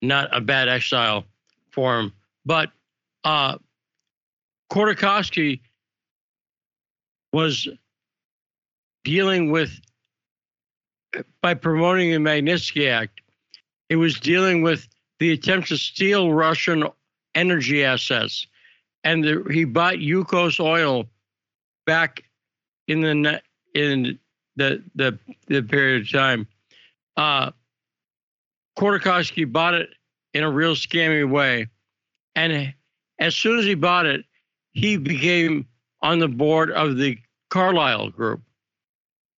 not a bad exile for him. But uh, was dealing with by promoting the Magnitsky Act. It was dealing with the attempt to steal Russian energy assets, and the, he bought Yukos oil back in the in the the the period of time. Uh, bought it in a real scammy way. And as soon as he bought it, he became on the board of the Carlyle Group.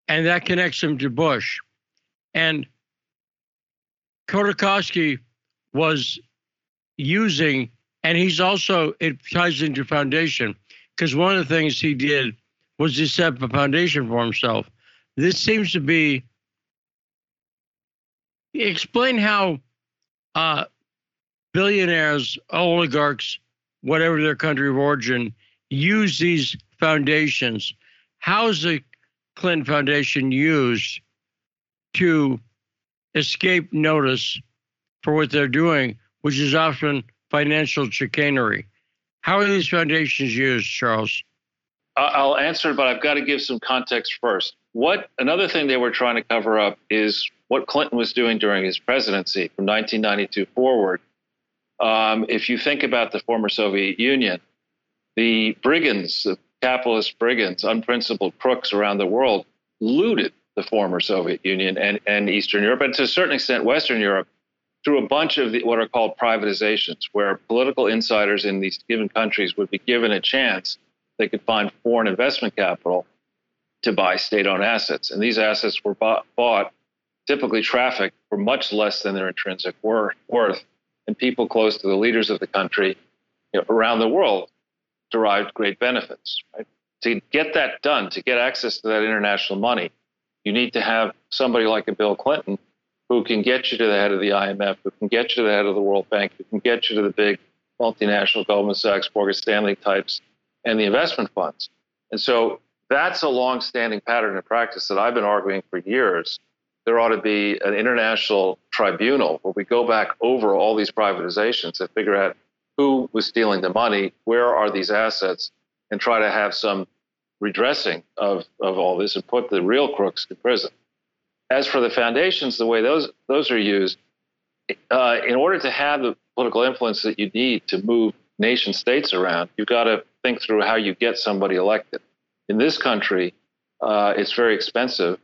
And that connects him to Bush. And Khodorkovsky was using, and he's also, it ties into foundation, because one of the things he did was he set up a foundation for himself. This seems to be, explain how uh, billionaires, oligarchs, whatever their country of origin, use these foundations. How is the Clinton Foundation used to escape notice for what they're doing, which is often financial chicanery. How are these foundations used, Charles? I'll answer, but I've got to give some context first. What another thing they were trying to cover up is what Clinton was doing during his presidency from 1992 forward. Um, if you think about the former Soviet Union, the brigands, the capitalist brigands, unprincipled crooks around the world looted the former Soviet Union and, and Eastern Europe, and to a certain extent, Western Europe, through a bunch of the, what are called privatizations, where political insiders in these given countries would be given a chance they could find foreign investment capital to buy state owned assets. And these assets were bought, bought, typically trafficked, for much less than their intrinsic worth. And people close to the leaders of the country you know, around the world derived great benefits. Right? To get that done, to get access to that international money, you need to have somebody like a Bill Clinton who can get you to the head of the IMF, who can get you to the head of the World Bank, who can get you to the big multinational Goldman Sachs, Morgan Stanley types, and the investment funds. And so that's a long-standing pattern and practice that I've been arguing for years. There ought to be an international tribunal where we go back over all these privatizations and figure out who was stealing the money, where are these assets, and try to have some redressing of, of all this and put the real crooks to prison. As for the foundations, the way those those are used, uh, in order to have the political influence that you need to move nation states around, you've got to think through how you get somebody elected. In this country, uh, it's very expensive,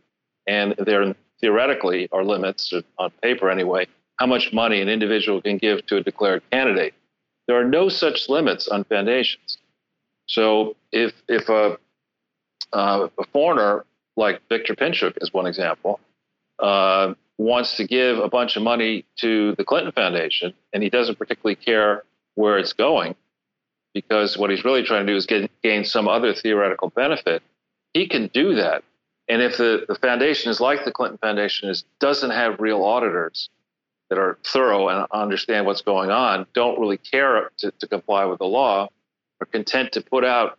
and there theoretically are limits, on paper anyway, how much money an individual can give to a declared candidate. There are no such limits on foundations. So if if a uh, a foreigner like Victor Pinchuk, is one example, uh, wants to give a bunch of money to the Clinton Foundation, and he doesn't particularly care where it's going because what he's really trying to do is get, gain some other theoretical benefit. He can do that. And if the, the foundation is like the Clinton Foundation, is doesn't have real auditors that are thorough and understand what's going on, don't really care to, to comply with the law, are content to put out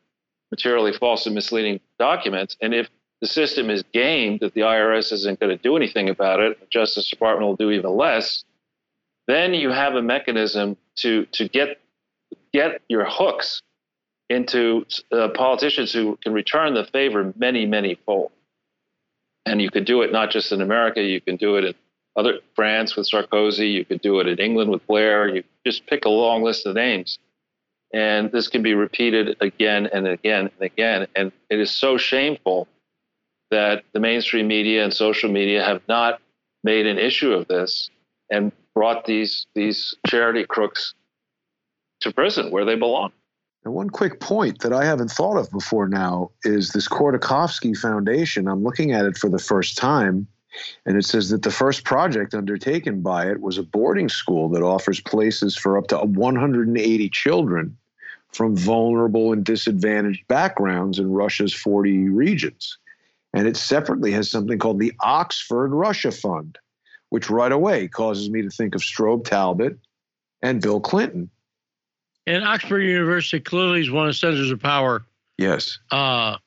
materially false and misleading documents. And if the system is gamed that the IRS isn't going to do anything about it, the Justice Department will do even less, then you have a mechanism to to get get your hooks into uh, politicians who can return the favor many many fold. And you could do it not just in America, you can do it in other France with Sarkozy, you could do it in England with Blair. You just pick a long list of names and this can be repeated again and again and again. And it is so shameful that the mainstream media and social media have not made an issue of this and brought these these charity crooks to prison where they belong. And one quick point that I haven't thought of before now is this Khodorkovsky Foundation. I'm looking at it for the first time, and it says that the first project undertaken by it was a boarding school that offers places for up to 180 children from vulnerable and disadvantaged backgrounds in Russia's 40 regions. And it separately has something called the Oxford Russia Fund, which right away causes me to think of Strobe Talbott and Bill Clinton. And Oxford University clearly is one of the centers of power. Yes. Uh,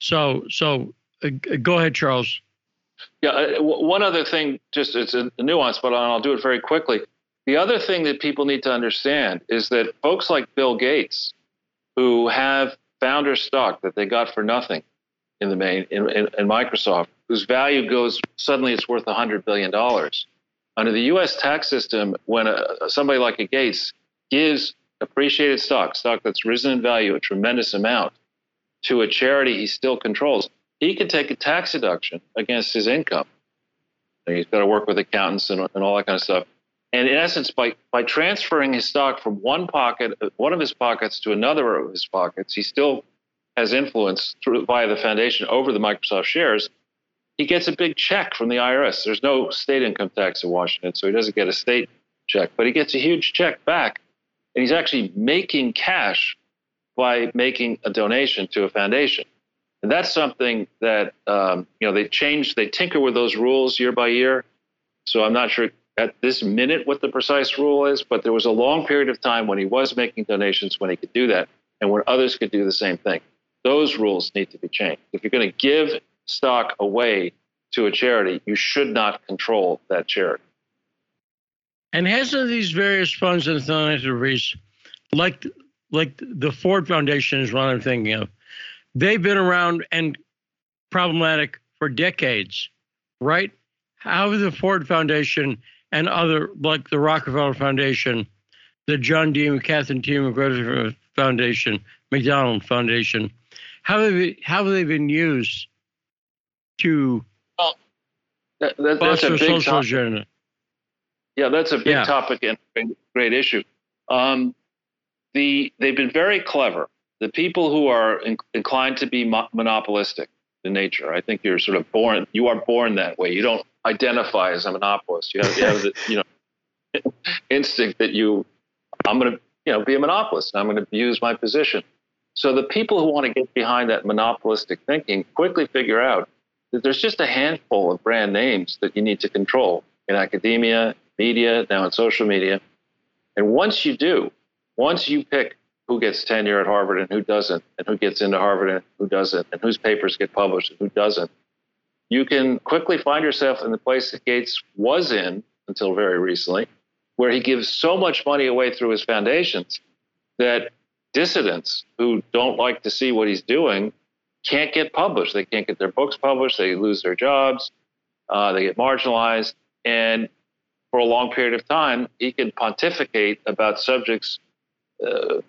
so, so uh, go ahead, Charles. Yeah, uh, one other thing, just it's a nuance, but I'll do it very quickly. The other thing that people need to understand is that folks like Bill Gates, who have founder stock that they got for nothing in the main in, in, in Microsoft, whose value goes suddenly it's worth $100 billion. Under the US tax system, when a, somebody like a Gates gives appreciated stock, stock that's risen in value a tremendous amount, to a charity he still controls, he can take a tax deduction against his income He's got to work with accountants and, and all that kind of stuff. And in essence, by, by transferring his stock from one pocket, one of his pockets to another of his pockets, he still has influence through via the foundation over the Microsoft shares. He gets a big check from the IRS. There's no state income tax in Washington, so he doesn't get a state check, but he gets a huge check back, and he's actually making cash by making a donation to a foundation. And that's something that um, you know they change, they tinker with those rules year by year. So I'm not sure at this minute what the precise rule is, but there was a long period of time when he was making donations when he could do that, and when others could do the same thing. Those rules need to be changed. If you're going to give stock away to a charity, you should not control that charity. And hasn't these various funds and philanthropies, like like the Ford Foundation is one I'm thinking of, they've been around and problematic for decades, right? How the Ford Foundation and other like the Rockefeller Foundation, the John D. and Catherine T. MacArthur Foundation, McDonald Foundation, how have they, how have they been used to well, that, that, that's a big social topic. agenda? Yeah, that's a big yeah. topic and great issue. Um, the they've been very clever. The people who are in, inclined to be mo- monopolistic in nature, I think you're sort of born. You are born that way. You don't identify as a monopolist. You have, you have the you know <laughs> instinct that you I'm going to you know be a monopolist. and I'm going to use my position. So the people who want to get behind that monopolistic thinking quickly figure out that there's just a handful of brand names that you need to control in academia, media, now in social media. And once you do, once you pick who gets tenure at Harvard and who doesn't, and who gets into Harvard and who doesn't, and whose papers get published and who doesn't, you can quickly find yourself in the place that Gates was in until very recently, where he gives so much money away through his foundations that dissidents who don't like to see what he's doing can't get published. They can't get their books published. They lose their jobs. Uh, they get marginalized. And for a long period of time, he can pontificate about subjects uh,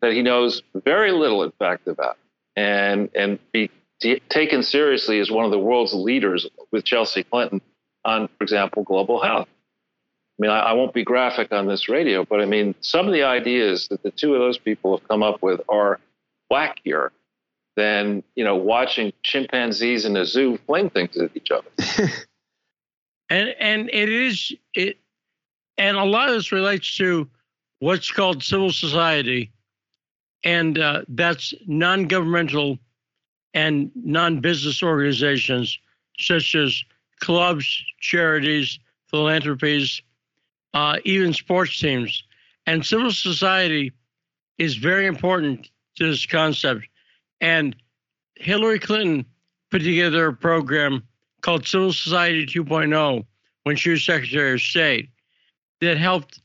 that he knows very little, in fact, about, and and be t- taken seriously as one of the world's leaders with Chelsea Clinton on, for example, global health. I mean, I, I won't be graphic on this radio, but I mean, some of the ideas that the two of those people have come up with are wackier than you know watching chimpanzees in a zoo fling things at each other. <laughs> and and it is it and a lot of this relates to what's called civil society. And uh, that's non-governmental and non-business organizations such as clubs charities philanthropies uh, even sports teams. And civil society is very important to this concept. And hillary clinton put together a program called civil society 2.0 when she was Secretary of State that helped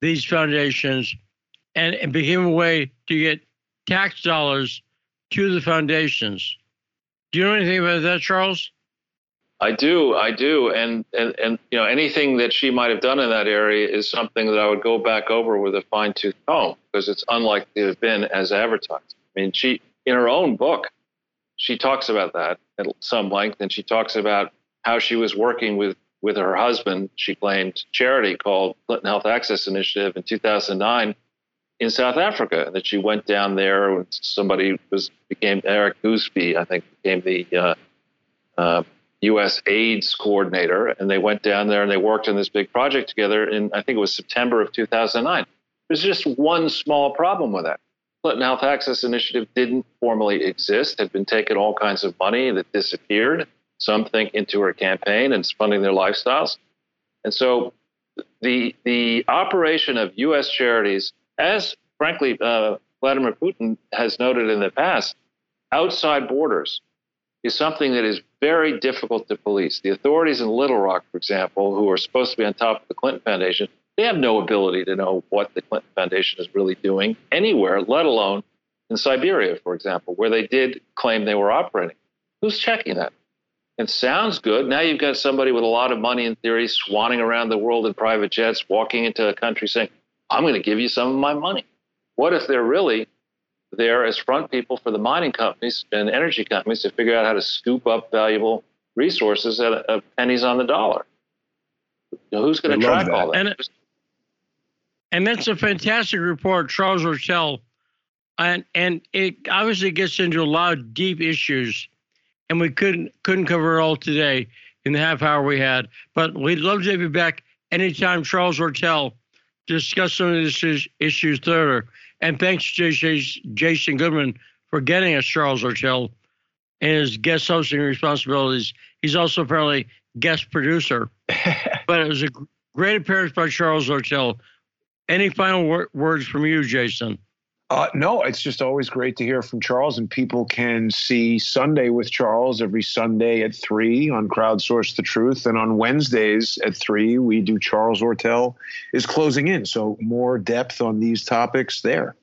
these foundations and, and became a way to get tax dollars to the foundations. Do you know anything about that, Charles? I do, I do, and and and you know anything that she might have done in that area is something that I would go back over with a fine tooth comb because it's unlikely to have been as advertised. I mean, she in her own book, she talks about that at some length, and she talks about how she was working with with her husband, she claimed, charity called Clinton Health Access Initiative in 2009 in South Africa. That she went down there when somebody was became Eric Goosby, I think, became the uh, uh, U.S. AIDS coordinator, and they went down there and they worked on this big project together. In I think it was September of 2009. There's just one small problem with that. Clinton Health Access Initiative didn't formally exist, had been taking all kinds of money that disappeared some think into her campaign and funding their lifestyles. And so the the operation of U.S. charities, as frankly uh, Vladimir Putin has noted in the past, outside borders is something that is very difficult to police. The authorities in Little Rock, for example, who are supposed to be on top of the Clinton Foundation, they have no ability to know what the Clinton Foundation is really doing anywhere, let alone in Siberia, for example, where they did claim they were operating. Who's checking that? It sounds good. Now you've got somebody with a lot of money in theory swanning around the world in private jets, walking into a country saying, I'm going to give you some of my money. What if they're really there as front people for the mining companies and energy companies to figure out how to scoop up valuable resources at, at pennies on the dollar. Who's going to track that. all that? And, and that's a fantastic report, Charles Ortel. And and it obviously gets into a lot of deep issues, and we couldn't couldn't cover it all today in the half hour we had. But we'd love to have you back anytime, Charles Ortel, discuss some of these issues further. And thanks, to Jason Goodman, for getting us Charles Ortel and his guest hosting responsibilities. He's also apparently guest producer. <laughs> but it was a great appearance by Charles Ortel. Any final wor- words from you, Jason? Uh, no, it's just always great to hear from Charles, and people can see Sunday with Charles every Sunday at three on Crowdsource the Truth, and on Wednesdays at three we do Charles Ortel is closing in, so more depth on these topics there.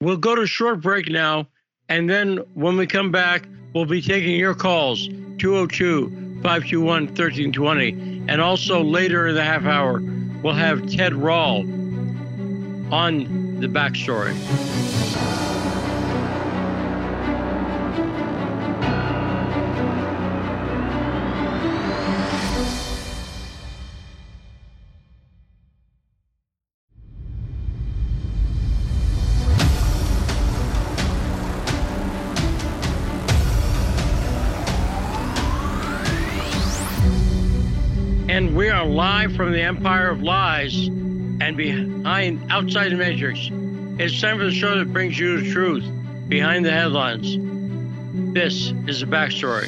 We'll go to a short break now, and then when we come back, we'll be taking your calls 202 521 1320, and also later in the half hour we'll have Ted Rall on the backstory. And we are live from the Empire of Lies and behind outside the matrix. It's time for the show that brings you the truth behind the headlines. This is the backstory.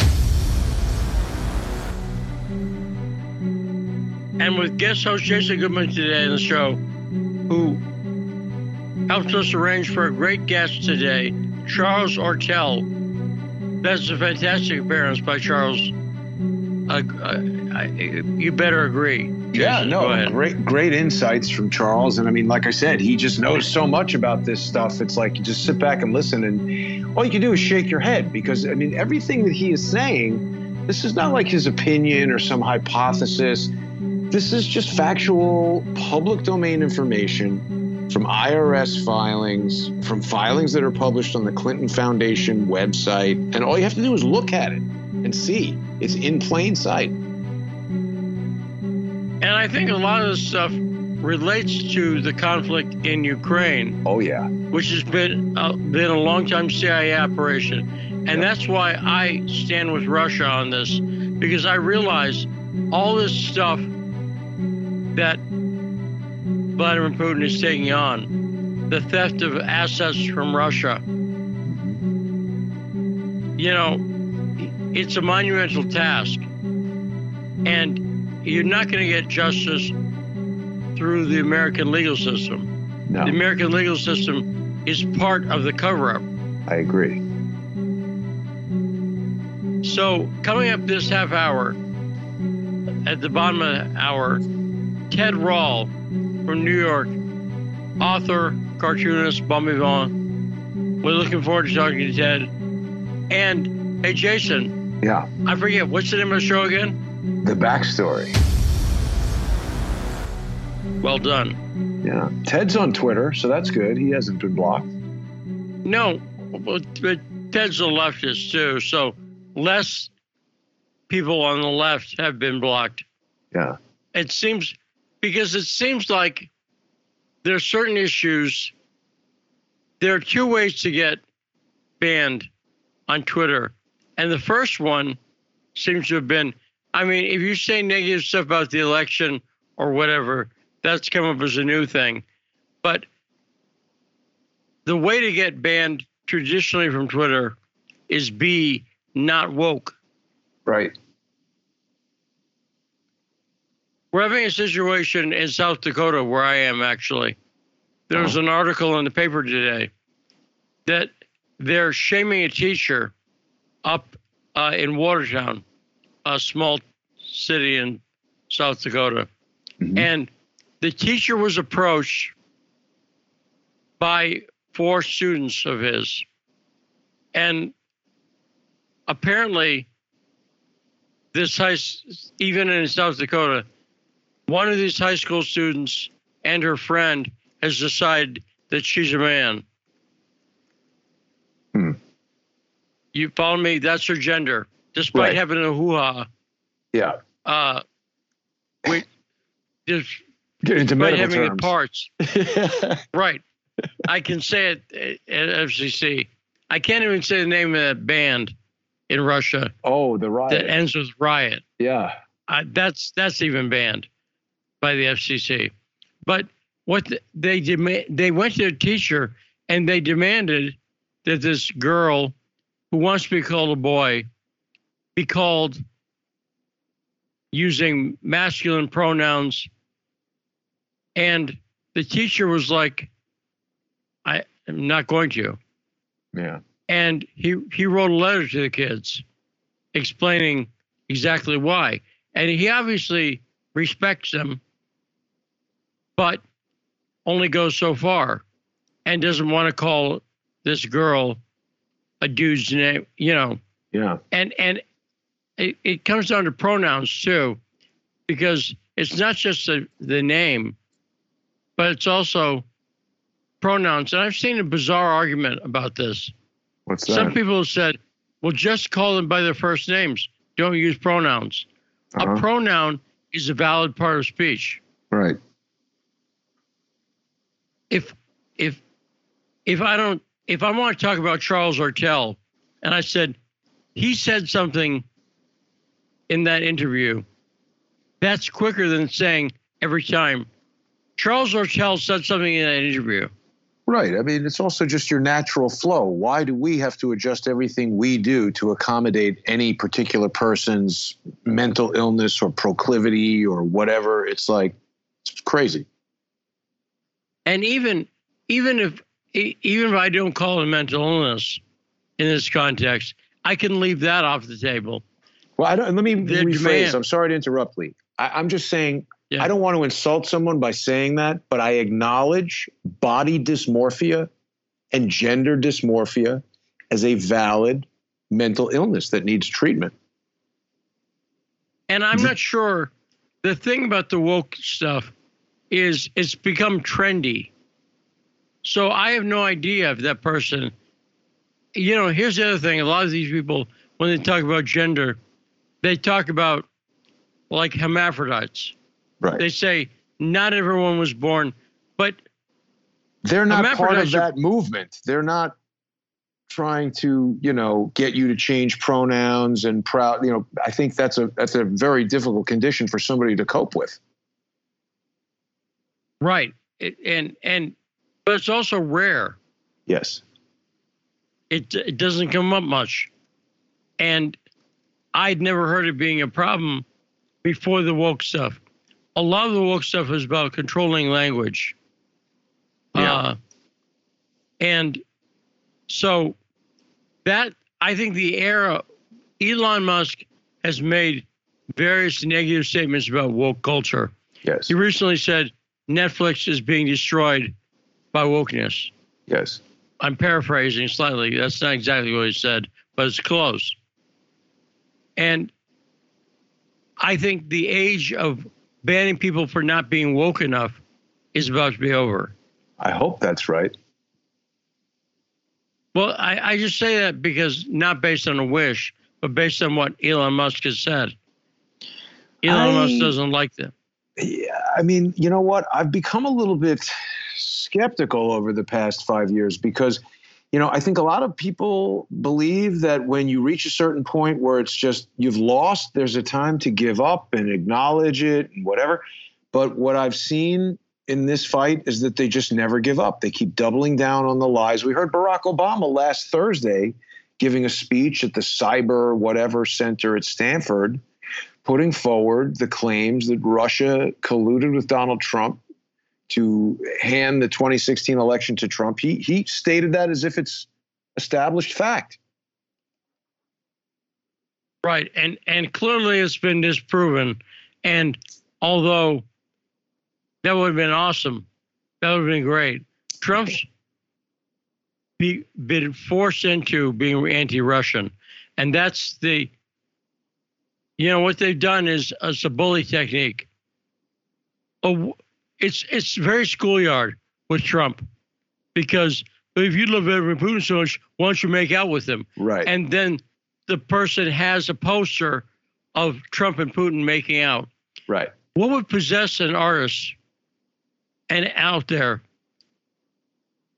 And with guest host Jason Goodman today on the show, who helps us arrange for a great guest today, Charles Ortel. That's a fantastic appearance by Charles. Uh, uh, you better agree. Yeah, no, great, great insights from Charles. And I mean, like I said, he just knows so much about this stuff. It's like you just sit back and listen, and all you can do is shake your head because I mean, everything that he is saying, this is not like his opinion or some hypothesis. This is just factual, public domain information from IRS filings, from filings that are published on the Clinton Foundation website. And all you have to do is look at it and see it's in plain sight. And I think a lot of this stuff relates to the conflict in Ukraine. Oh yeah, which has been uh, been a long time CIA operation, and that's why I stand with Russia on this because I realize all this stuff that Vladimir Putin is taking on, the theft of assets from Russia. You know, it's a monumental task, and you're not going to get justice through the American legal system. No. The American legal system is part of the cover up. I agree. So, coming up this half hour, at the bottom of the hour, Ted Rall from New York, author, cartoonist, bon vivant. We're looking forward to talking to Ted. And, hey, Jason. Yeah. I forget, what's the name of the show again? the backstory. Well done. Yeah. Ted's on Twitter, so that's good. He hasn't been blocked. No, but Ted's a leftist too, so less people on the left have been blocked. Yeah. It seems because it seems like there are certain issues. There are two ways to get banned on Twitter. And the first one seems to have been I mean, if you say negative stuff about the election or whatever, that's come up as a new thing. But the way to get banned traditionally from Twitter is be not woke. Right. We're having a situation in South Dakota where I am actually. There was oh. an article in the paper today that they're shaming a teacher up uh, in Watertown a small city in South Dakota. Mm-hmm. And the teacher was approached by four students of his. And apparently, this high, even in South Dakota, one of these high school students and her friend has decided that she's a man. Hmm. You follow me? That's her gender. despite Right. having a hoo ha. Yeah. Uh, we, just Get into medical having terms. parts. <laughs> Right. I can say it at at FCC. I can't even say the name of that band in Russia oh, the riot. that ends with riot. yeah. Uh, that's that's even banned by the FCC. But what the, they demand, they went to a teacher and they demanded that this girl who wants to be called a boy be called using masculine pronouns. And the teacher was like, "I am not going to." Yeah. and he he wrote a letter to the kids explaining exactly why and he obviously respects them but only goes so far and doesn't want to call this girl a dude's name you know Yeah. and and it, it comes down to pronouns too because it's not just the, the name but it's also pronouns and i've seen a bizarre argument about this What's that? some people have said, well, just call them by their first names. Don't use pronouns. Uh-huh. A pronoun is a valid part of speech. right. If if if I don't if I want to talk about Charles Ortel and I said he said something in that interview, that's quicker than saying every time Charles Ortel said something in that interview. Right. I mean, it's also just your natural flow. Why do we have to adjust everything we do to accommodate any particular person's mental illness or proclivity or whatever? It's like, it's crazy. and even even if even if I don't call it mental illness in this context, I can leave that off the table. Well, I don't, let me Their rephrase. demand. I'm sorry to interrupt, Lee. I, I'm just saying, Yeah. I don't want to insult someone by saying that, but I acknowledge body dysmorphia and gender dysmorphia as a valid mental illness that needs treatment. And I'm not sure. The thing about the woke stuff is it's become trendy. So I have no idea if that person. You know, here's the other thing. A lot of these people, when they talk about gender, they talk about like hermaphrodites. Right. They say not everyone was born, but They're not part of that movement. They're not trying to, you know, get you to change pronouns and proud. You know, I think that's a that's a very difficult condition for somebody to cope with. Right. It, and and but it's also rare. Yes. It it doesn't come up much. And I'd never heard it being a problem before the woke stuff. A lot of the woke stuff is about controlling language. Yeah. Uh, and so that I think the era Elon Musk has made various negative statements about woke culture. Yes. He recently said Netflix is being destroyed by wokeness. Yes. I'm paraphrasing slightly. That's not exactly what he said, but it's close. And I think the age of banning people for not being woke enough is about to be over. I hope that's right. Well, I, I just say that because not based on a wish, but based on what Elon Musk has said. Elon I- Musk doesn't like that. Yeah, I mean, you know what? I've become a little bit skeptical over the past five years because, you know, I think a lot of people believe that when you reach a certain point where it's just you've lost, there's a time to give up and acknowledge it and whatever. But what I've seen in this fight is that they just never give up. They keep doubling down on the lies. We heard Barack Obama last Thursday giving a speech at the cyber whatever center at Stanford putting forward the claims that Russia colluded with Donald Trump to hand the 2016 election to Trump. He he stated that as if it's established fact. Right, and and clearly it's been disproven. And although that would have been awesome, that would have been great. Trump's be, been forced into being anti-Russian, and that's the. You know what they've done is uh, it's a bully technique. Oh, it's it's very schoolyard with Trump, because if you love Vladimir Putin so much, why don't you make out with him? Right. and then the person has a poster of Trump and Putin making out. Right. What would possess an artist and out there?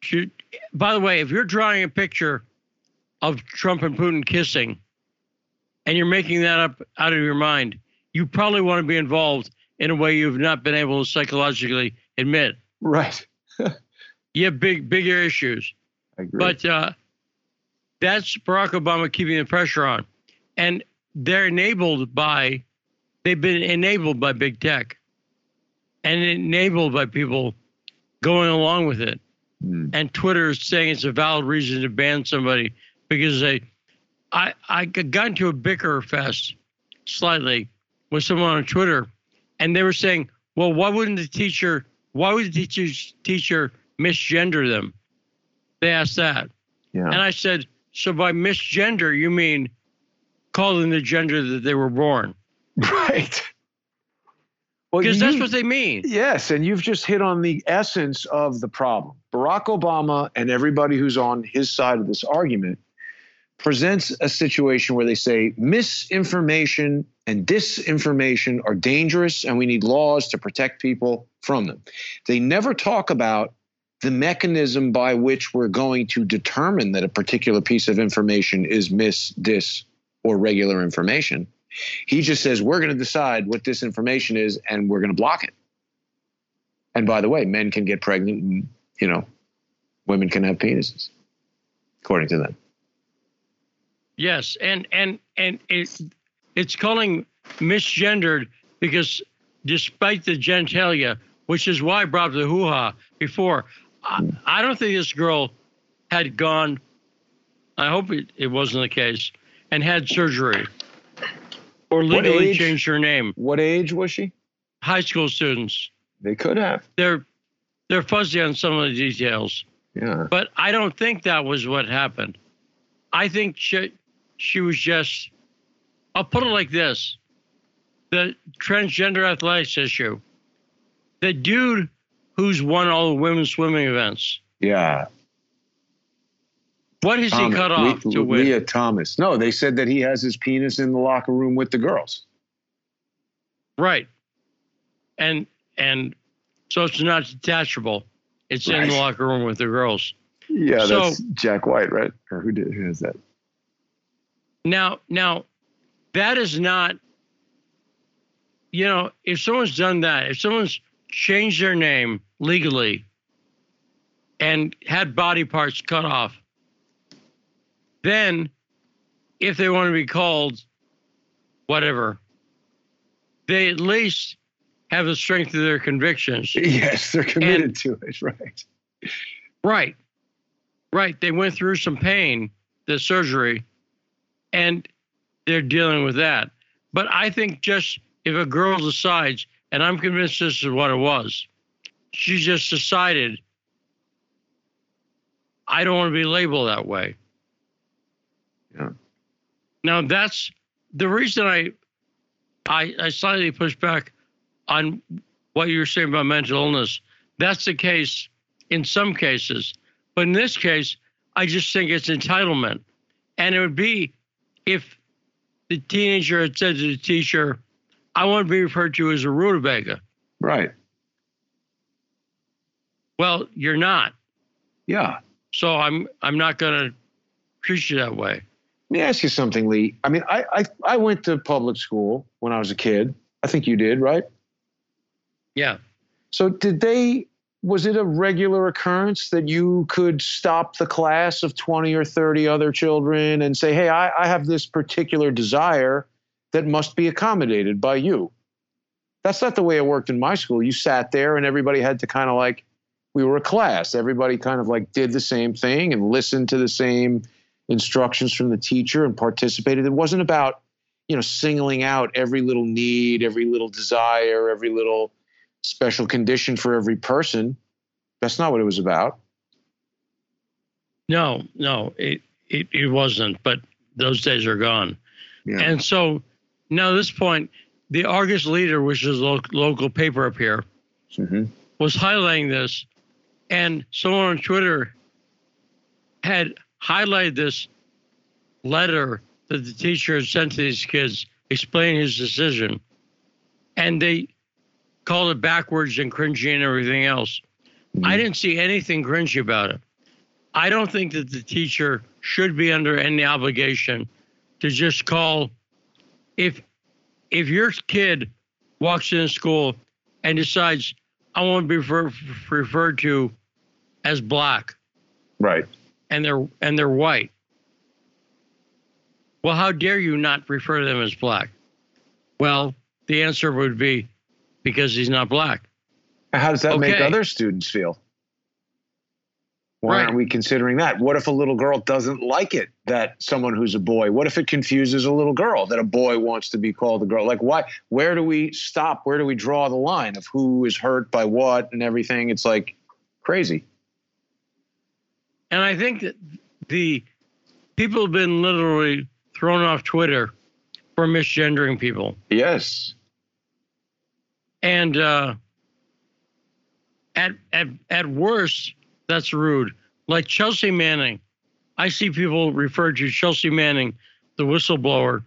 Should, by the way, if you're drawing a picture of Trump and Putin kissing, and you're making that up out of your mind, you probably want to be involved in a way you've not been able to psychologically admit. Right. <laughs> you have big, bigger issues. I agree. But uh, that's Barack Obama keeping the pressure on. And they're enabled by, they've been enabled by big tech and enabled by people going along with it. Mm. And Twitter is saying it's a valid reason to ban somebody because they, I, I got into a bicker fest slightly with someone on Twitter and they were saying, well, why wouldn't the teacher, why would the teacher, teacher misgender them? They asked that. Yeah. And I said, so by misgender, you mean calling the gender that they were born? <laughs> Right. Well, Because that's what they mean. Yes, and you've just hit on the essence of the problem. Barack Obama and everybody who's on his side of this argument presents a situation where they say misinformation and disinformation are dangerous and we need laws to protect people from them. They never talk about the mechanism by which we're going to determine that a particular piece of information is mis, dis, or regular information. He just says we're going to decide what this information is and we're going to block it. And by the way, men can get pregnant and, you know, women can have penises, according to them. Yes, and and and it it's calling misgendered because despite the genitalia, which is why I brought up the hoo ha before, I, I don't think this girl had gone. I hope it, it wasn't the case, and had surgery or legally changed her name. What age was she? High school students, They could have. they're they're fuzzy on some of the details. Yeah. But I don't think that was what happened. I think she, she was just, I'll put it like this the transgender athletics issue. The dude who's won all the women's swimming events, Yeah. what has he cut off Le- to win? Lia Thomas. No, they said that he has his penis in the locker room with the girls. Right. And, and so it's not detachable. It's in the locker room with the girls. Yeah, So- that's Jack White, right? Or who did who is that? Now, now, that is not. You know, if someone's done that, if someone's changed their name legally and had body parts cut off, then if they want to be called whatever, they at least have the strength of their convictions. <laughs> Yes, they're committed to it, right? Right. Right. They went through some pain, the surgery, and they're dealing with that. But I think just if a girl decides, and I'm convinced this is what it was, she just decided, I don't want to be labeled that way. Yeah. Now that's the reason I, I, I slightly push back on what you were saying about mental illness. That's the case in some cases. But in this case, I just think it's entitlement. And it would be if the teenager had said to the teacher, I want to be referred to as a rutabaga. Right. Well, you're not. Yeah. So I'm I'm not gonna treat you that way. Let me ask you something, Lee. I mean, I, I I went to public school when I was a kid. I think you did, right? Yeah. So did they was it a regular occurrence that you could stop the class of 20 or 30 other children and say, hey, I, I have this particular desire that must be accommodated by you? That's not the way it worked in my school. You sat there and everybody had to kind of like, we were a class. Everybody kind of like did the same thing and listened to the same instructions from the teacher and participated. It wasn't about, you know, singling out every little need, every little desire, every little special condition for every person. That's not what it was about. No, no, it, it, it wasn't, but those days are gone. Yeah. And so now at this point, the Argus Leader, which is a lo- local paper up here, Mhm. was highlighting this, and someone on Twitter had highlighted this letter that the teacher had sent to these kids explaining his decision, and they called it backwards and cringy and everything else. Mm-hmm. I didn't see anything cringy about it. I don't think that the teacher should be under any obligation to just call if if your kid walks in school and decides I want to be refer, referred to as black, right, and they're and they're white. Well, how dare you not refer to them as black? Well, the answer would be because he's not black. How does that okay. make other students feel? Why right. aren't we considering that? What if a little girl doesn't like it that someone who's a boy? What if it confuses a little girl that a boy wants to be called a girl? Like, why? Where do we stop? Where do we draw the line of who is hurt by what and everything? It's like crazy. And I think that the people have been literally thrown off Twitter for misgendering people. Yes. And uh, at at at worst, that's rude. Like Chelsea Manning, I see people refer to Chelsea Manning, the whistleblower,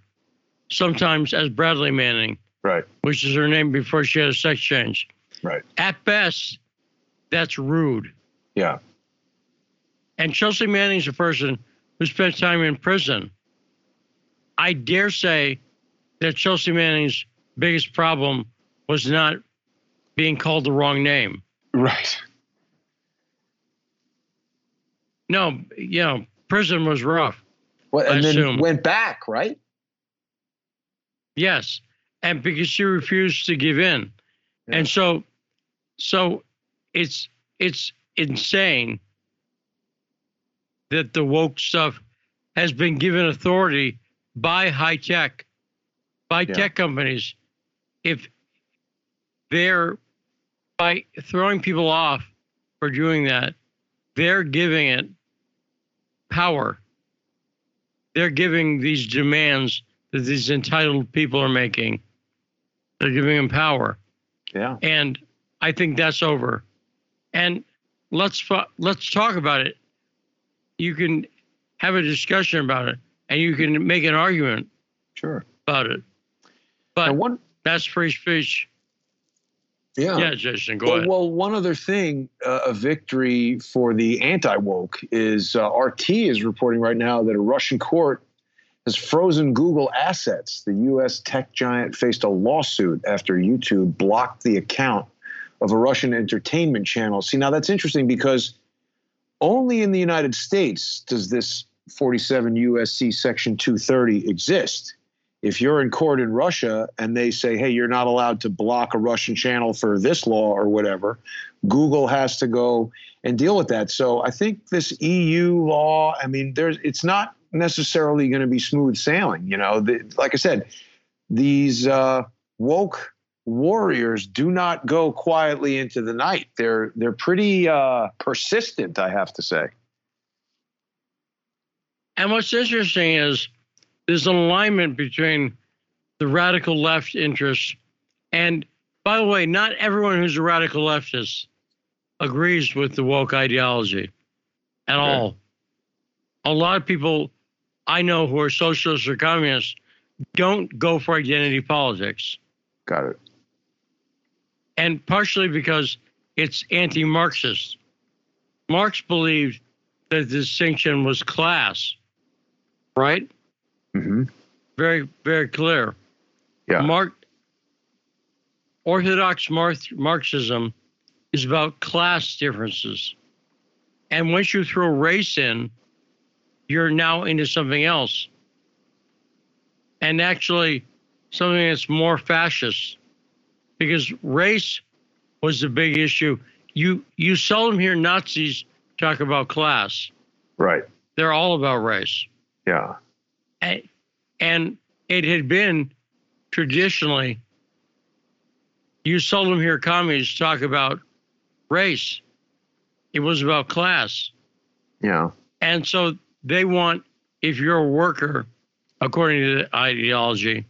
sometimes as Bradley Manning, right? Which is her name before she had a sex change. Right. At best, that's rude. Yeah. And Chelsea Manning's a person who spent time in prison. I dare say that Chelsea Manning's biggest problem was not being called the wrong name. Right. No, you know, prison was rough. Well, and I then assume. went back, right? Yes, and because she refused to give in, yeah. and so, so it's it's insane that the woke stuff has been given authority by high tech, by yeah. tech companies. If they're by throwing people off for doing that, they're giving it power. They're giving these demands that these entitled people are making. They're giving them power. Yeah. And I think that's over. And let's let's talk about it. You can have a discussion about it, and you can make an argument. Sure. About it. But one, that's free speech. Yeah. Yeah, Jason, go well, ahead. Well, one other thing, uh, a victory for the anti woke is uh, RT is reporting right now that a Russian court has frozen Google assets. The U.S. tech giant faced a lawsuit after YouTube blocked the account of a Russian entertainment channel. See, now that's interesting because only in the United States does this 47 USC Section 230 exist if you're in court in Russia and they say, hey, you're not allowed to block a Russian channel for this law or whatever, Google has to go and deal with that. So I think this EU law, I mean, there's it's not necessarily going to be smooth sailing. You know, the, like I said, these uh, woke warriors do not go quietly into the night. They're they're pretty uh, persistent, I have to say. And what's interesting is there's an alignment between the radical left interests and by the way, not everyone who's a radical leftist agrees with the woke ideology at all. A lot of people I know who are socialists or communists don't go for identity politics. Got it. And partially because it's anti Marxist. Marx believed that the distinction was class, right? Mm-hmm. Very, very clear. Yeah. Mark, Orthodox Marxism is about class differences. And once you throw race in, you're now into something else. And actually, something that's more fascist. Because race was the big issue. You you seldom hear Nazis talk about class. Right. They're all about race. Yeah and it had been traditionally you seldom hear communists talk about race. It was about class. Yeah. And so they want, if you're a worker, according to the ideology,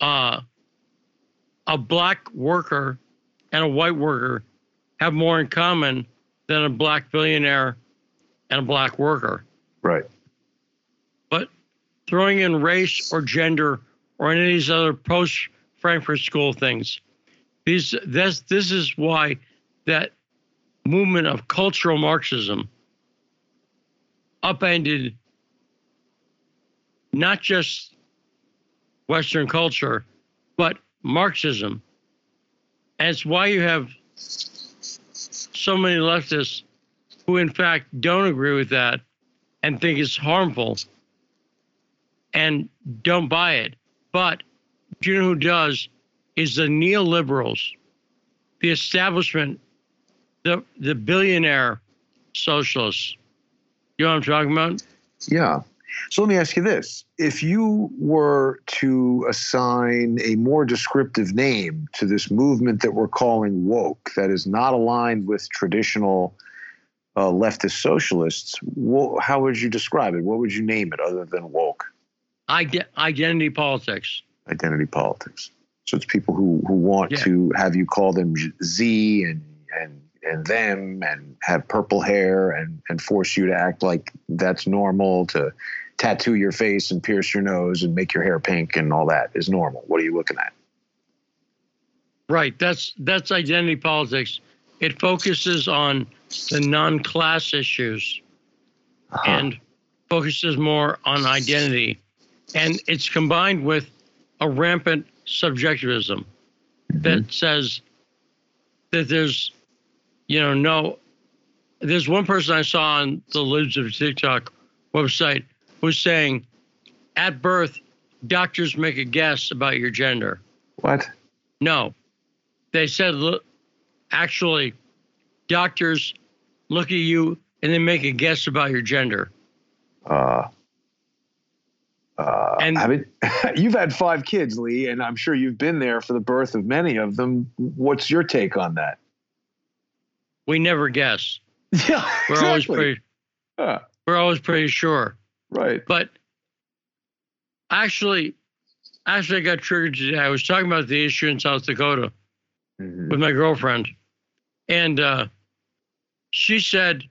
uh, a black worker and a white worker have more in common than a black billionaire and a black worker. Right throwing in race or gender or any of these other post Frankfurt School things. These this this is why that movement of cultural Marxism upended not just Western culture, but Marxism. And it's why you have so many leftists who, in fact, don't agree with that and think it's harmful and don't buy it. But do you know who does? Is the neoliberals, the establishment, the the billionaire socialists. You know what I'm talking about? Yeah. So let me ask you this. If you were to assign a more descriptive name to this movement that we're calling woke, that is not aligned with traditional uh, leftist socialists, wh- how would you describe it? What would you name it other than woke? Ide- identity politics. Identity politics. So it's people who, who want Yeah. to have you call them Z and, and and them and have purple hair and, and force you to act like that's normal to tattoo your face and pierce your nose and make your hair pink and all that is normal. What are you looking at? Right. That's that's identity politics. It focuses on the non-class issues Uh-huh. and focuses more on identity, and it's combined with a rampant subjectivism that says that there's, you know, no. There's one person I saw on the Libs of TikTok website who's saying, at birth, doctors make a guess about your gender. what? No. They said, look, actually, doctors look at you and they make a guess about your gender. Uh, uh, And- I mean, <laughs> you've had five kids, Lee, and I'm sure you've been there for the birth of many of them. What's your take on that? We never guess. <laughs> Yeah, We're always pretty Yeah, we're always pretty sure. right. But actually actually I got triggered today. I was talking about the issue in South Dakota Mhm. with my girlfriend. And uh, she said,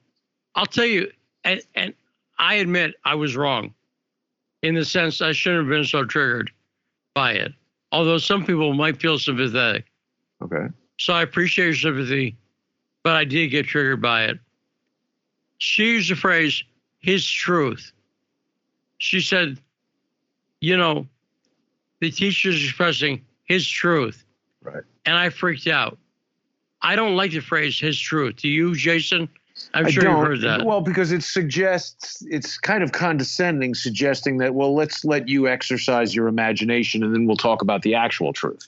I'll tell you, and, and I admit I was wrong in the sense I shouldn't have been so triggered by it. Although some people might feel sympathetic. Okay. So I appreciate your sympathy, but I did get triggered by it. She used the phrase, his truth. She said, you know, the teacher's expressing his truth. Right. And I freaked out. I don't like the phrase his truth. Do you, Jason? I'm sure you've heard that. Well, because it suggests it's kind of condescending, suggesting that well, let's let you exercise your imagination, and then we'll talk about the actual truth.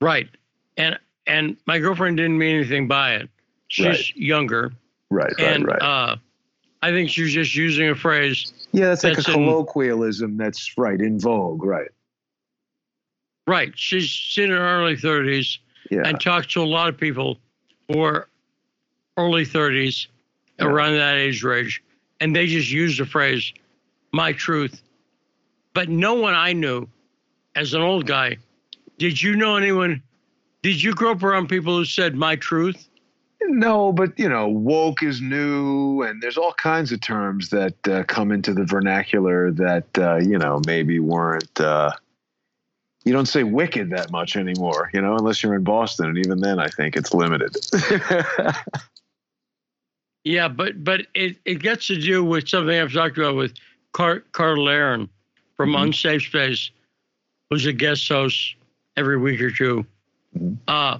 right. And and my girlfriend didn't mean anything by it. She's younger. Right. younger. Right. and uh, I think she was just using a phrase yeah, that's like a in- colloquialism. That's right in vogue. Right. Right. She's in her early 30s Yeah. and talked to a lot of people who are early 30s, Yeah. around that age range, and they just use the phrase, my truth. But no one I knew as an old guy, did you know anyone? Did you grow up around people who said my truth? No, but you know, woke is new, and there's all kinds of terms that uh, come into the vernacular that uh, you know maybe weren't. Uh, you don't say wicked that much anymore, you know, unless you're in Boston, and even then, I think it's limited. <laughs> Yeah, but but it, it gets to do with something I've talked about with Car- Carl Aaron from Mhm. Unsafe Space, who's a guest host every week or 2 Mhm. Uh,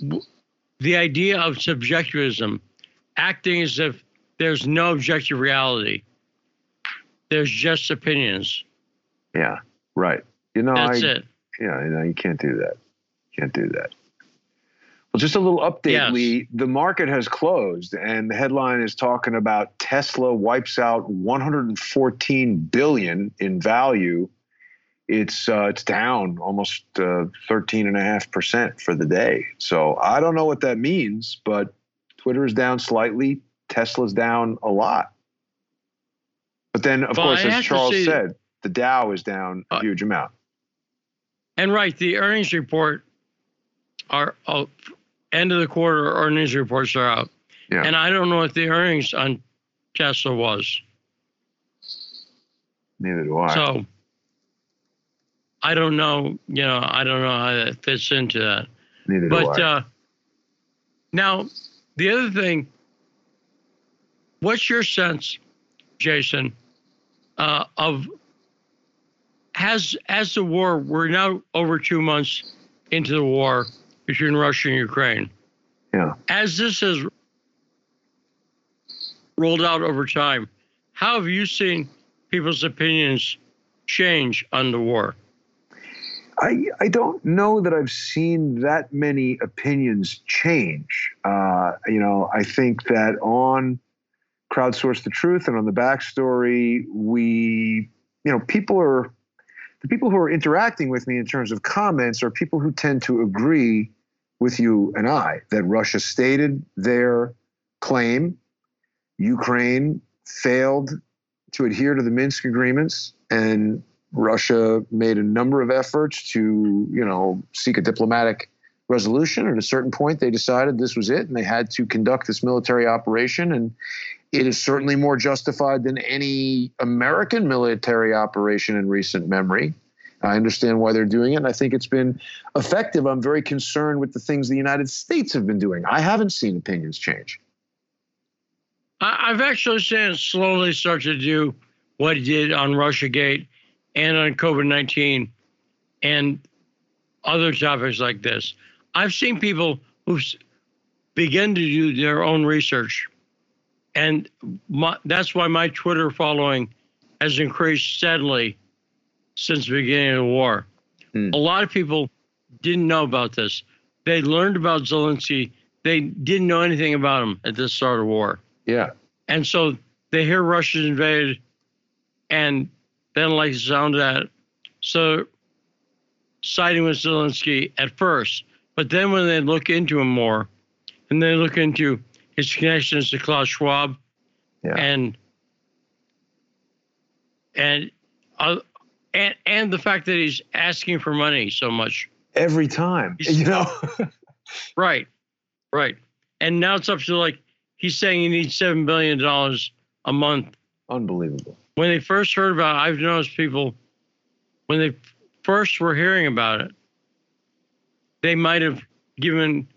w- the idea of subjectivism, acting as if there's no objective reality, there's just opinions. yeah, right. You know, That's I, it. Yeah, you know, you can't do that. You Can't do that. Well, just a little update, Yes. Lee. The market has closed, and the headline is talking about Tesla wipes out 114 billion in value. It's uh, it's down almost uh, 13 and a half percent for the day. So I don't know what that means, but Twitter is down slightly. Tesla's down a lot. But then, of course, I as Charles say- said, the Dow is down a Uh, huge amount. And right, the earnings report are oh, end of the quarter earnings reports are out. Yeah. And I don't know what the earnings on Tesla was. Neither do I. So I don't know. You know, I don't know how that fits into that. Neither But do I. uh, now, the other thing, what's your sense, Jason, uh, of has as the war? We're now over two months into the war between Russia and Ukraine. yeah. As this has rolled out over time, how have you seen people's opinions change on the war? I, I don't know that I've seen that many opinions change. Uh, you know, I think that on crowdsource the truth and on the backstory, we, you know, people are the people who are interacting with me in terms of comments are people who tend to agree with you and I that Russia stated their claim, Ukraine failed to adhere to the Minsk agreements, and Russia made a number of efforts to, you know, seek a diplomatic resolution. At a certain point, they decided this was it, and they had to conduct this military operation. And it is certainly more justified than any American military operation in recent memory. I understand why they're doing it, and I think it's been effective. I'm very concerned with the things the United States have been doing. I haven't seen opinions change. I've actually seen slowly start to do what it did on Russiagate and on COVID 19 and other topics like this. I've seen people who begin to do their own research. And my, that's why my Twitter following has increased steadily since the beginning of the war. Hmm. A lot of people didn't know about this. They learned about Zelensky. They didn't know anything about him at the start of the war. Yeah. And so they hear Russia's invaded and they don't like the sound of that. So siding with Zelensky at first. But then when they look into him more and they look into his connections to Klaus Schwab Yeah. and and uh, and and the fact that he's asking for money so much. Every time, He's- you know. <laughs> Right. Right. And now it's up to like he's saying he needs seven billion dollars a month Unbelievable. when they first heard about it, I've noticed people when they first were hearing about it, they might have given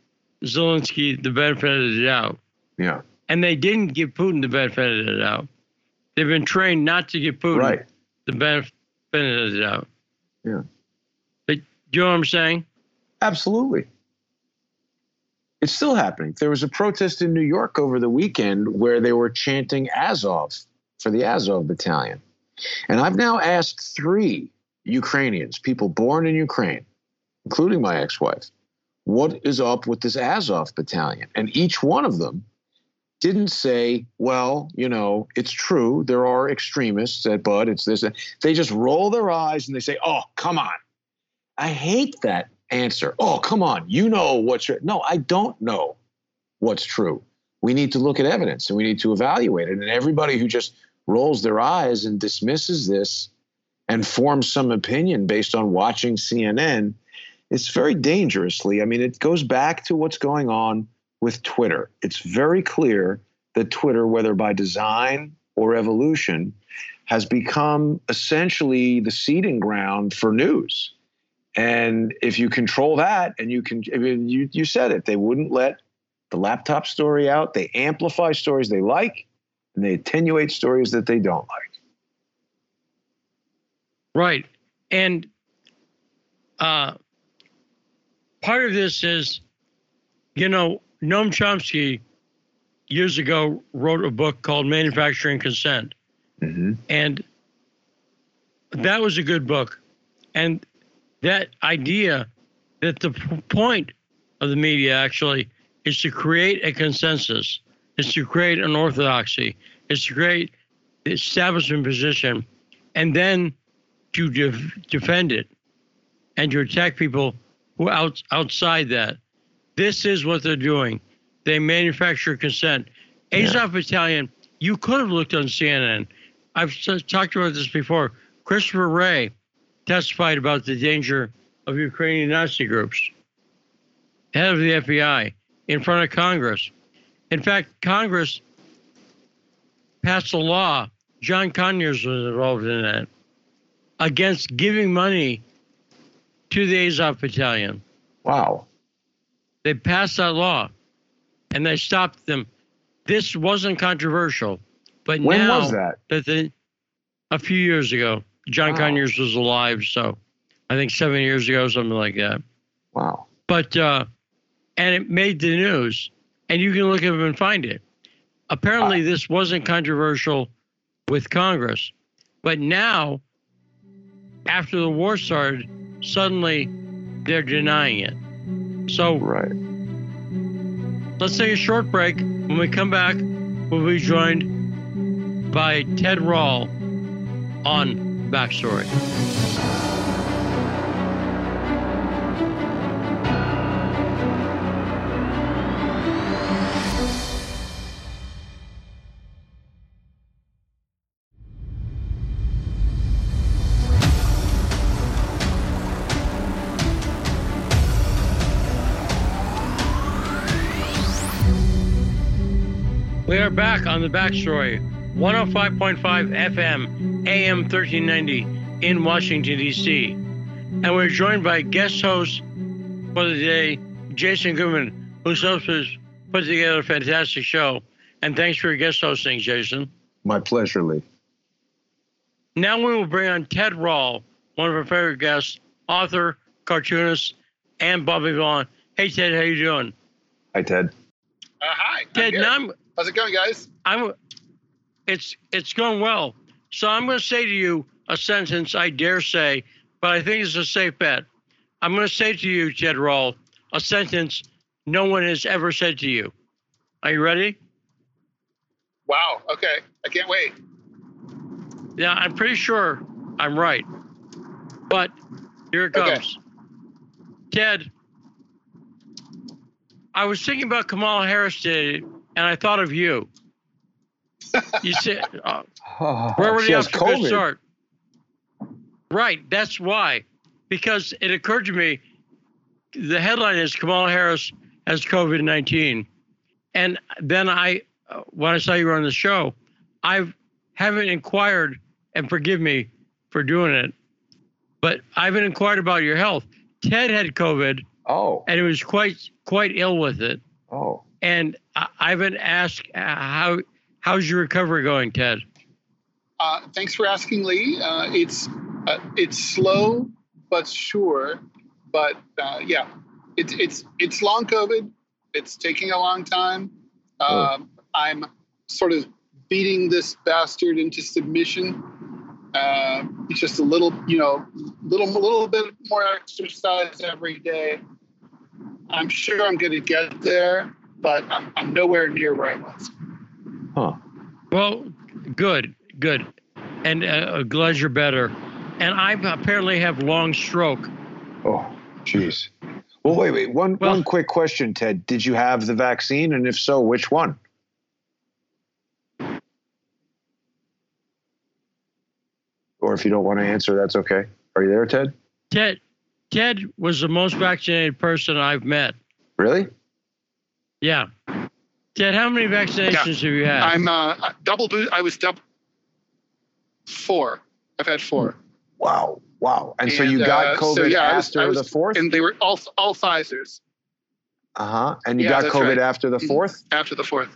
Zelensky the benefit of the doubt. Yeah. And they didn't give Putin the benefit of the doubt. They've been trained not to give Putin Right. the benefit of the doubt. Yeah. But do you know what I'm saying? Absolutely. It's still happening. There was a protest in New York over the weekend where they were chanting Azov for the Azov battalion. And I've now asked three Ukrainians, people born in Ukraine, including my ex wife, what is up with this Azov battalion? And each one of them didn't say, well, you know, it's true. There are extremists Bud. It's this. They just roll their eyes and they say, oh, come on. I hate that answer. Oh, come on. You know what's true. No, I don't know what's true. We need to look at evidence and we need to evaluate it. And everybody who just rolls their eyes and dismisses this and forms some opinion based on watching CNN, it's very dangerously. I mean, it goes back to what's going on with Twitter. It's very clear that Twitter, whether by design or evolution, has become essentially the seeding ground for news. And if you control that, and you can, I mean, you, you said it, they wouldn't let the laptop story out. They amplify stories they like, and they attenuate stories that they don't like. Right. And uh, part of this is, you know, Noam Chomsky years ago wrote a book called Manufacturing Consent. Mm-hmm. And that was a good book. And that idea that the point of the media actually is to create a consensus, is to create an orthodoxy, is to create the establishment position, and then to def- defend it and to attack people who are out, outside that. This is what they're doing. They manufacture consent. Yeah. Azov Battalion, you could have looked on CNN. I've talked about this before. Christopher Wray testified about the danger of Ukrainian Nazi groups, head of the FBI, in front of Congress. In fact, Congress passed a law John Conyers was involved in that against giving money to the Azov Battalion. Wow. They passed that law and they stopped them. This wasn't controversial, but When now was that? the, a few years ago, John Wow. Conyers was alive, so I think seven years ago, something like that. Wow. But uh, and it made the news, and you can look it and find it. Apparently, this wasn't controversial with Congress, but now, after the war started, suddenly they're denying it. So Right. let's take a short break. When we come back, we'll be joined by Ted Rall on Backstory. On the backstory. 105.5 FM, AM 1390 in Washington, D.C. And we're joined by guest host for the day, Jason Goodman, who's helped us put together a fantastic show. And thanks for your guest hosting, Jason. My pleasure, Lee. Now we will bring on Ted Rall, one of our favorite guests, author, cartoonist, and Bobby Vaughn. Hey, Ted, how you doing? Hi, Ted. Uh, hi. I'm Ted, good. now I'm, How's it going, guys? I'm it's it's going well. So I'm going to say to you a sentence I dare say, but I think it's a safe bet. I'm going to say to you, Jed Rall, a sentence no one has ever said to you. Are you ready? Wow. Okay. I can't wait. Yeah, I'm pretty sure I'm right. But here it Okay. comes. Ted, I was thinking about Kamala Harris today, and I thought of you. You said, <laughs> uh, We're already she has off to a good COVID. start. Right, that's why. Because it occurred to me the headline is Kamala Harris has COVID 19. And then I, uh, when I saw you were on the show, I haven't inquired, and forgive me for doing it, but I haven't inquired about your health. Ted had COVID, Oh. and he was quite quite ill with it. Oh. And I I haven't asked uh, how how's your recovery going, Ted? Uh, thanks for asking, Lee. Uh, it's uh, it's slow but sure, but uh, yeah, it's it's it's long COVID. It's taking a long time. Um, I'm sort of beating this bastard into submission. Uh, it's just a little, you know, little little bit more exercise every day. I'm sure I'm going to get there, but I'm, I'm nowhere near where I was. Huh. Well, good, good, and uh, glad you're better. And I apparently have long stroke. Oh, jeez. Well, wait, wait. One Well- one quick question, Ted. Did you have the vaccine, and if so, which one? Or if you don't want to answer, that's okay. Are you there, Ted? Ted, Ted was the most vaccinated person I've met. Really? Yeah. Ted, how many vaccinations have you had? I'm uh, double boot. I was double four. I've had four, Wow. Wow. And, so And, you got uh, so, COVID yeah, I was- after I was- the fourth? and they were all all Pfizer's Uh huh. And you Yeah, got COVID right. after the Mhm. fourth? after the fourth.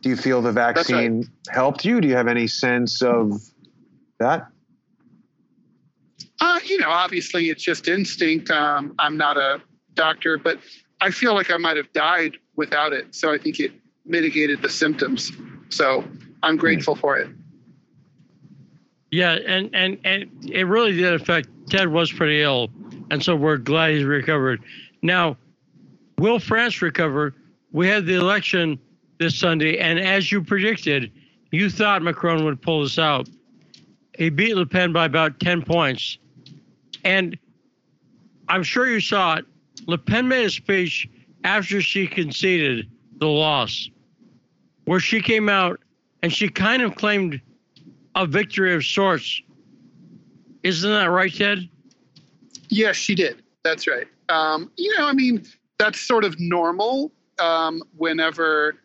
Do you feel the right. vaccine helped you? Do you have any sense of that? Uh, you know, obviously it's just instinct. Um, I'm not a doctor, but I feel like I might have died without it. So I think it mitigated the symptoms. So I'm grateful for it. yeah, and, and, and it really did affect Ted was pretty ill, and so we're glad he's recovered. Now, will France recover? We had the election this Sunday, and as you predicted, you thought Macron would pull this out. He beat Le Pen by about 10 points. And I'm sure you saw it. Le Pen made a speech after she conceded the loss, where she came out and she kind of claimed a victory of sorts. Isn't that right, Ted? Yes, she did. That's right. Um, you know, I mean, that's sort of normal um, whenever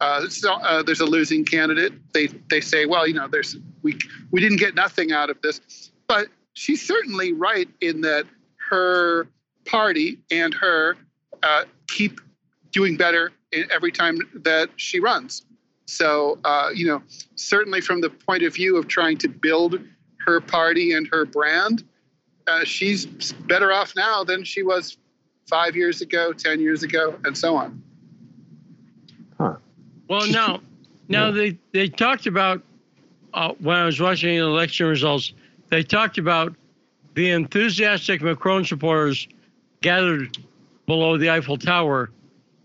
uh, so, uh, there's a losing candidate. They they say, well, you know, there's we we didn't get nothing out of this, but she's certainly right in that her party and her uh, keep doing better every time that she runs. So, uh, you know, certainly from the point of view of trying to build her party and her brand, uh, she's better off now than she was five years ago, 10 years ago, and so on. Huh. Well, now, now they, they talked about, uh, when I was watching the election results, they talked about the enthusiastic Macron supporters gathered below the Eiffel Tower.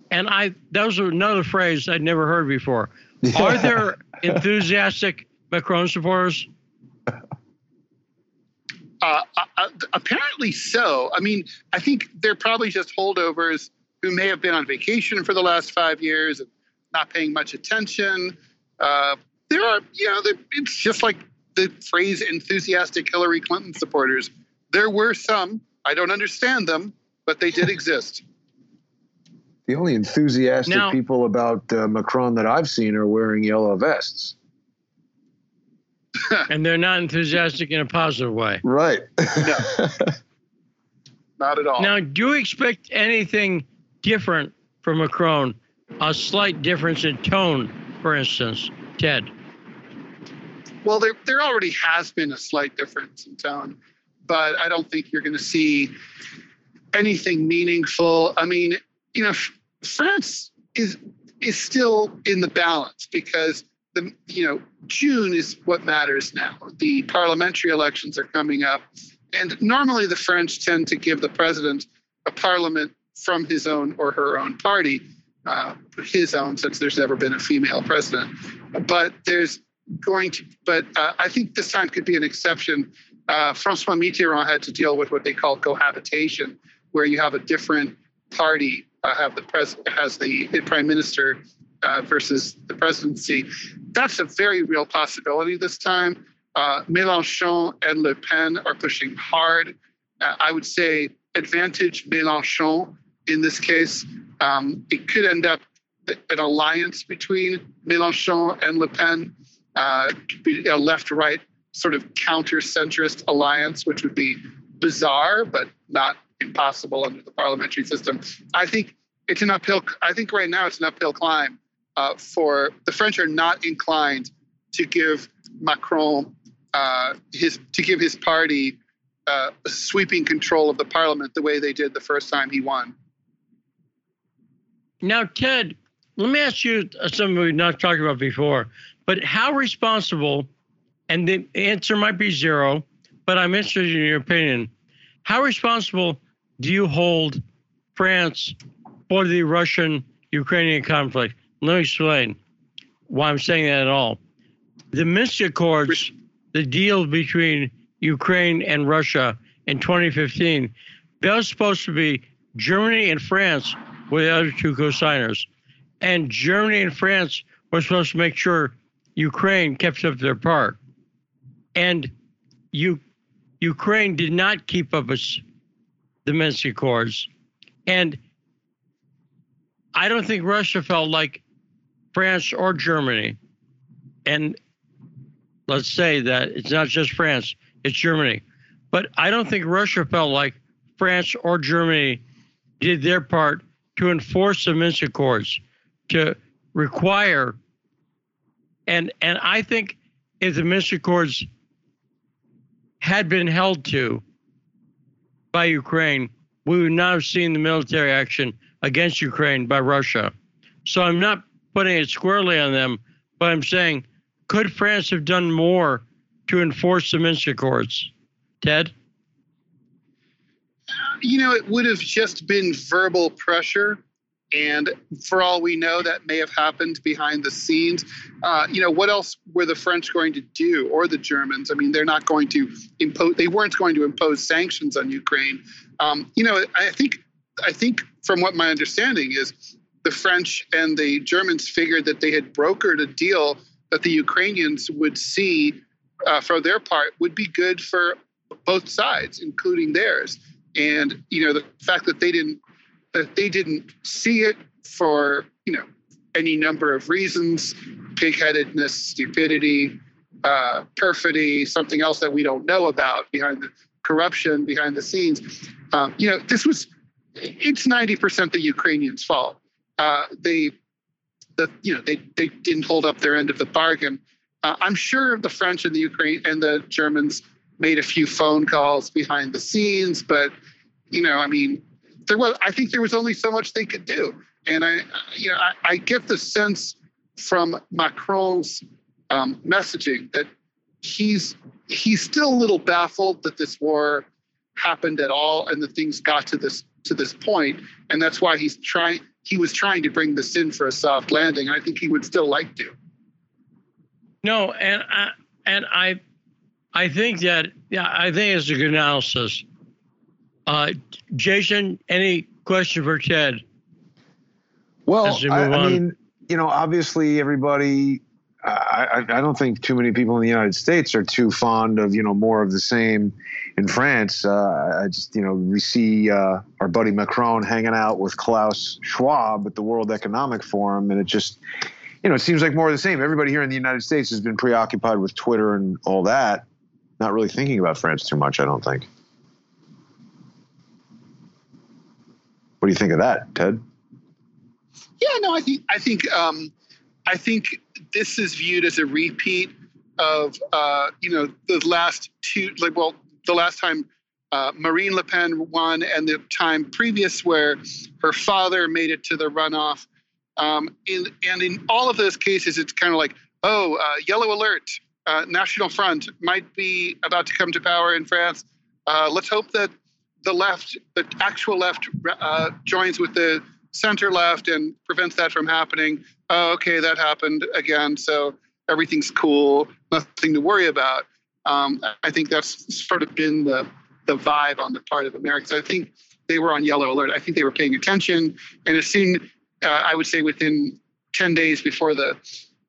And I that was another phrase I'd never heard before. Yeah. Are there <laughs> enthusiastic Macron supporters? Uh, uh, uh, apparently so. I mean, I think they're probably just holdovers who may have been on vacation for the last five years and not paying much attention. Uh, there are, you know, it's just like the phrase enthusiastic Hillary Clinton supporters. There were some. I don't understand them, but they did exist. <laughs> The only enthusiastic now, people about uh, Macron that I've seen are wearing yellow vests. <laughs> and they're not enthusiastic in a positive way. Right. no. <laughs> Not at all. Now, do you expect anything different from Macron? A slight difference in tone, for instance, Ted? Well, there, there already has been a slight difference in tone, but I don't think you're going to see anything meaningful. I mean, you know, France is is still in the balance because the you know June is what matters now. The parliamentary elections are coming up, and normally the French tend to give the president a parliament from his own or her own party, uh, his own since there's never been a female president. But there's going to, but uh, I think this time could be an exception. Uh, Francois Mitterrand had to deal with what they call cohabitation, where you have a different party uh, have the pres has the prime minister uh, versus the presidency. That's a very real possibility this time. Uh, Mélenchon and Le Pen are pushing hard. Uh, I would say advantage Mélenchon in this case. Um, it could end up an alliance between Mélenchon and Le Pen, uh, a left-right sort of counter-centrist alliance, which would be bizarre, but not impossible under the parliamentary system. I think it's an uphill. I think right now it's an uphill climb uh, for the French are not inclined to give Macron uh, his to give his party uh, sweeping control of the parliament the way they did the first time he won. Now, Ted, let me ask you something we've not talked about before. But how responsible? And the answer might be zero, but I'm interested in your opinion. How responsible do you hold France for the Russian Ukrainian conflict? Let me explain why I'm saying that at all. The Minsk Accords, the deal between Ukraine and Russia in 2015, that was supposed to be Germany and France were the other two co-signers. And Germany and France were supposed to make sure Ukraine kept up their part. And you, Ukraine did not keep up its the Minsk Accords. And I don't think Russia felt like France or Germany. And let's say that it's not just France, it's Germany. But I don't think Russia felt like France or Germany did their part to enforce the Minsk Accords, to require and and I think if the Minsk Accords had been held to, by Ukraine, we would not have seen the military action against Ukraine by Russia. So I'm not putting it squarely on them, but I'm saying, could France have done more to enforce the Minsk Accords? Ted? You know, it would have just been verbal pressure and for all we know, that may have happened behind the scenes. Uh, you know, what else were the French going to do or the Germans? I mean, they're not going to impose, they weren't going to impose sanctions on Ukraine. Um, you know, I think, I think from what my understanding is, the French and the Germans figured that they had brokered a deal that the Ukrainians would see uh, for their part would be good for both sides, including theirs. And you know the fact that they didn't that they didn't see it for you know any number of reasons pigheadedness, stupidity, uh, perfidy, something else that we don't know about behind the corruption behind the scenes. Um, you know, this was it's 90% the Ukrainians' fault. Uh, they, the, you know, they, they didn't hold up their end of the bargain. Uh, I'm sure the French and the Ukraine and the Germans made a few phone calls behind the scenes, but you know, I mean, there was. I think there was only so much they could do, and I, you know, I, I get the sense from Macron's um, messaging that he's he's still a little baffled that this war happened at all and that things got to this to this point, and that's why he's trying. He was trying to bring this in for a soft landing. I think he would still like to. No, and I, and I, I think that yeah, I think it's a good analysis. Uh, Jason, any question for Ted? Well, we I, I mean, you know, obviously everybody. I, I don't think too many people in the United States are too fond of you know more of the same in France. Uh, I just you know we see uh, our buddy Macron hanging out with Klaus Schwab at the World Economic Forum, and it just you know it seems like more of the same. Everybody here in the United States has been preoccupied with Twitter and all that, not really thinking about France too much. I don't think. What do you think of that, Ted? Yeah, no, I think I think um, I think this is viewed as a repeat of uh, you know the last two like well the last time uh, Marine Le Pen won and the time previous where her father made it to the runoff. Um, in, and in all of those cases, it's kind of like, oh, uh, yellow alert, uh, National Front might be about to come to power in France. Uh, let's hope that the left, the actual left, uh, joins with the center left and prevents that from happening. Oh, okay, that happened again. So everything's cool, nothing to worry about. Um, I think that's sort of been the the vibe on the part of Americans. I think they were on yellow alert. I think they were paying attention, and as soon, uh, I would say, within ten days before the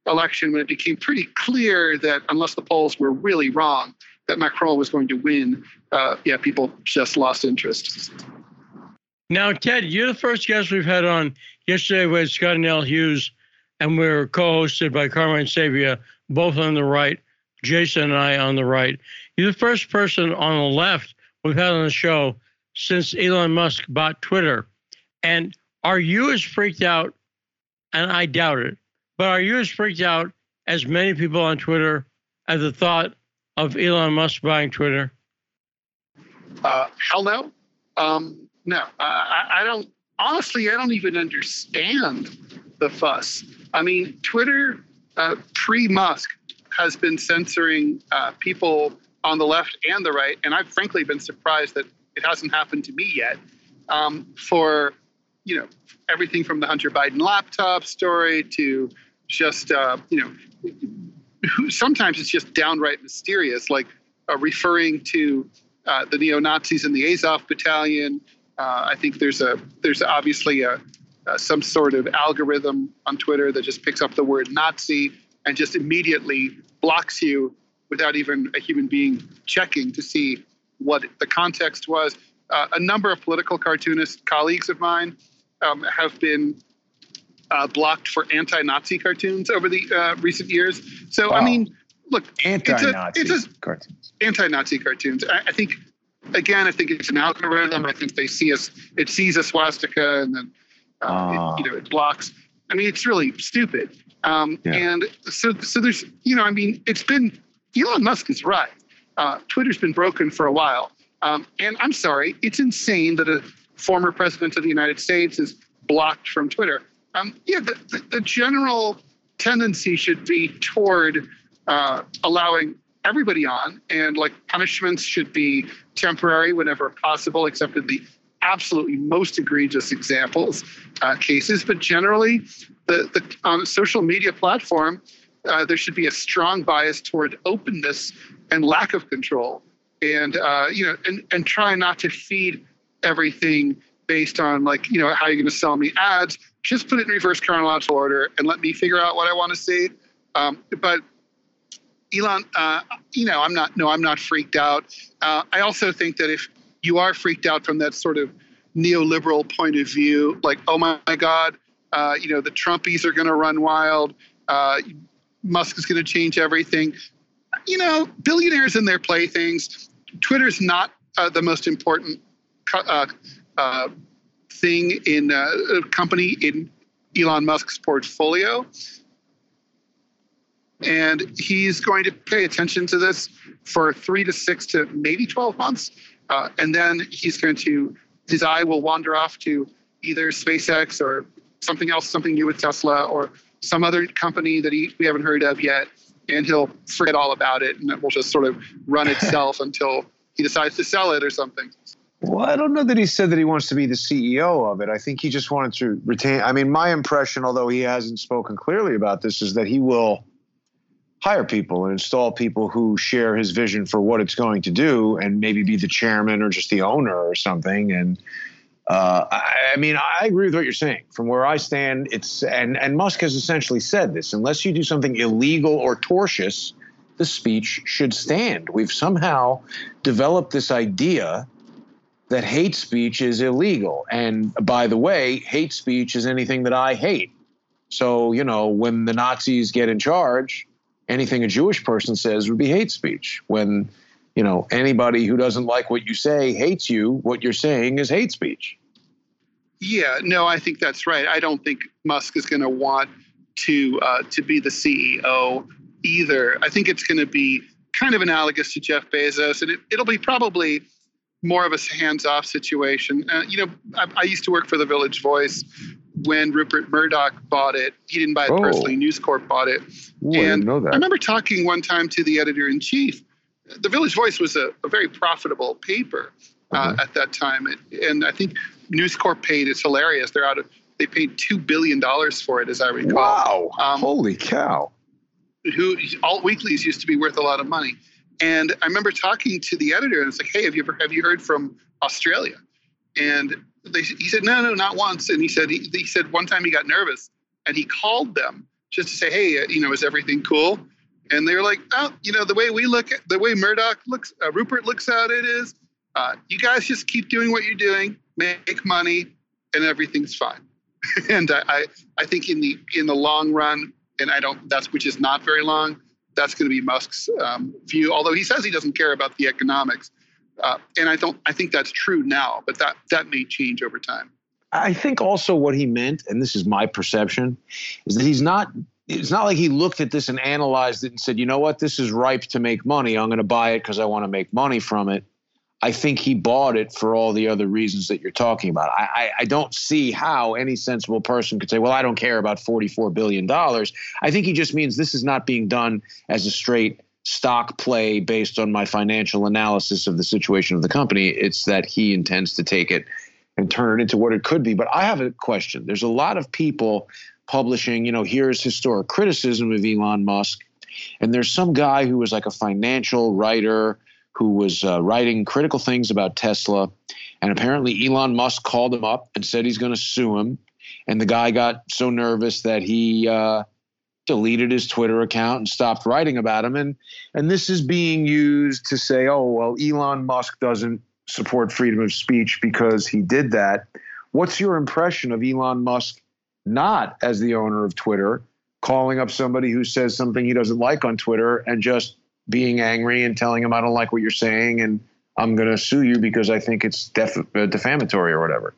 election, when it became pretty clear that unless the polls were really wrong, that Macron was going to win, uh, yeah, people just lost interest. Now, Ted, you're the first guest we've had on. Yesterday was Scott and L. Hughes, and we are co-hosted by Carmine Sabia, both on the right. Jason and I on the right. You're the first person on the left we've had on the show since Elon Musk bought Twitter. And are you as freaked out? And I doubt it, but are you as freaked out as many people on Twitter at the thought of Elon Musk buying Twitter? Uh, hell no. Um, no, I, I don't. Honestly, I don't even understand the fuss. I mean, Twitter uh, pre Musk has been censoring uh, people on the left and the right, and I've frankly been surprised that it hasn't happened to me yet. Um, for you know everything from the Hunter Biden laptop story to just uh, you know sometimes it's just downright mysterious, like uh, referring to uh, the neo Nazis in the Azov battalion. Uh, I think there's a there's obviously a, uh, some sort of algorithm on Twitter that just picks up the word Nazi and just immediately blocks you without even a human being checking to see what the context was. Uh, a number of political cartoonist colleagues of mine um, have been uh, blocked for anti-Nazi cartoons over the uh, recent years. So wow. I mean, look, anti-Nazi it's a, it's a, cartoons. Anti-Nazi cartoons. I, I, think, again, I think it's an algorithm. I think they see us. It sees a swastika and then uh, it, ah. you know it blocks. I mean, it's really stupid. Um, yeah. And so, so there's, you know, I mean, it's been Elon Musk is right. Uh, Twitter's been broken for a while, um, and I'm sorry, it's insane that a former president of the United States is blocked from Twitter. Um, yeah, the, the, the, general tendency should be toward uh, allowing everybody on, and like punishments should be temporary whenever possible, except in the absolutely most egregious examples uh, cases. But generally, the, the a social media platform, uh, there should be a strong bias toward openness and lack of control, and uh, you know, and and try not to feed everything based on like you know how you're going to sell me ads. Just put it in reverse chronological order and let me figure out what I want to see. Um, but Elon, uh, you know, I'm not. No, I'm not freaked out. Uh, I also think that if you are freaked out from that sort of neoliberal point of view, like, oh my, God, Uh, you know, the Trumpies are going to run wild. Uh, Musk is going to change everything. You know, billionaires and their playthings. Twitter's not uh, the most important uh, thing in uh, a company in Elon Musk's portfolio. And he's going to pay attention to this for three to six to maybe 12 months. Uh, and then he's going to, his eye will wander off to either SpaceX or something else, something new with Tesla or some other company that he, we haven't heard of yet. And he'll forget all about it and it will just sort of run <laughs> itself until he decides to sell it or something. Well, I don't know that he said that he wants to be the CEO of it. I think he just wanted to retain. I mean, my impression, although he hasn't spoken clearly about this, is that he will hire people and install people who share his vision for what it's going to do and maybe be the chairman or just the owner or something. And uh, I, I, mean, I agree with what you're saying. From where I stand, it's and and Musk has essentially said this: unless you do something illegal or tortious, the speech should stand. We've somehow developed this idea that hate speech is illegal. And by the way, hate speech is anything that I hate. So, you know, when the Nazis get in charge, anything a Jewish person says would be hate speech. When, you know, anybody who doesn't like what you say hates you, what you're saying is hate speech. Yeah, no, I think that's right. I don't think Musk is going to want to uh, to be the CEO either. I think it's going to be kind of analogous to Jeff Bezos, and it, it'll be probably more of a hands-off situation. Uh, you know, I, I, used to work for the Village Voice when Rupert Murdoch bought it. He didn't buy it oh. personally; News Corp bought it. Ooh, and I, I, remember talking one time to the editor in chief. The Village Voice was a, a very profitable paper uh, uh-huh. at that time, and I think News Corp paid. It's hilarious. They're out of. They paid two billion dollars for it, as I recall. Wow! Um, Holy cow! Who alt weeklies used to be worth a lot of money. And I remember talking to the editor, and it's like, "Hey, have you ever have you heard from Australia?" And they, he said, "No, no, not once." And he said he, he said one time he got nervous and he called them just to say, "Hey, uh, you know, is everything cool?" And they were like, "Oh, you know, the way we look at the way Murdoch looks, uh, Rupert looks at it is, uh, you guys just keep doing what you're doing, make money, and everything's fine." <laughs> and I, I, I think in the in the long run, and I don't that's which is not very long that's going to be Musk's um, view. Although he says he doesn't care about the economics, uh, and I don't. I think that's true now, but that that may change over time. I think also what he meant, and this is my perception, is that he's not. It's not like he looked at this and analyzed it and said, "You know what? This is ripe to make money. I'm going to buy it because I want to make money from it." I think he bought it for all the other reasons that you're talking about. I, I, I, don't see how any sensible person could say, well, I don't care about $44 billion. I think he just means this is not being done as a straight stock play based on my financial analysis of the situation of the company. It's that he intends to take it and turn it into what it could be. But I have a question. There's a lot of people publishing, you know, here's historic criticism of Elon Musk. And there's some guy who was like a financial writer who was uh, writing critical things about Tesla. And apparently, Elon Musk called him up and said he's going to sue him. And the guy got so nervous that he uh, deleted his Twitter account and stopped writing about him. And and this is being used to say, oh well, Elon Musk doesn't support freedom of speech because he did that. What's your impression of Elon Musk not as the owner of Twitter, calling up somebody who says something he doesn't like on Twitter and just being angry and telling him I don't like what you're saying and I'm going to sue you because I think it's def- uh, defamatory or whatever.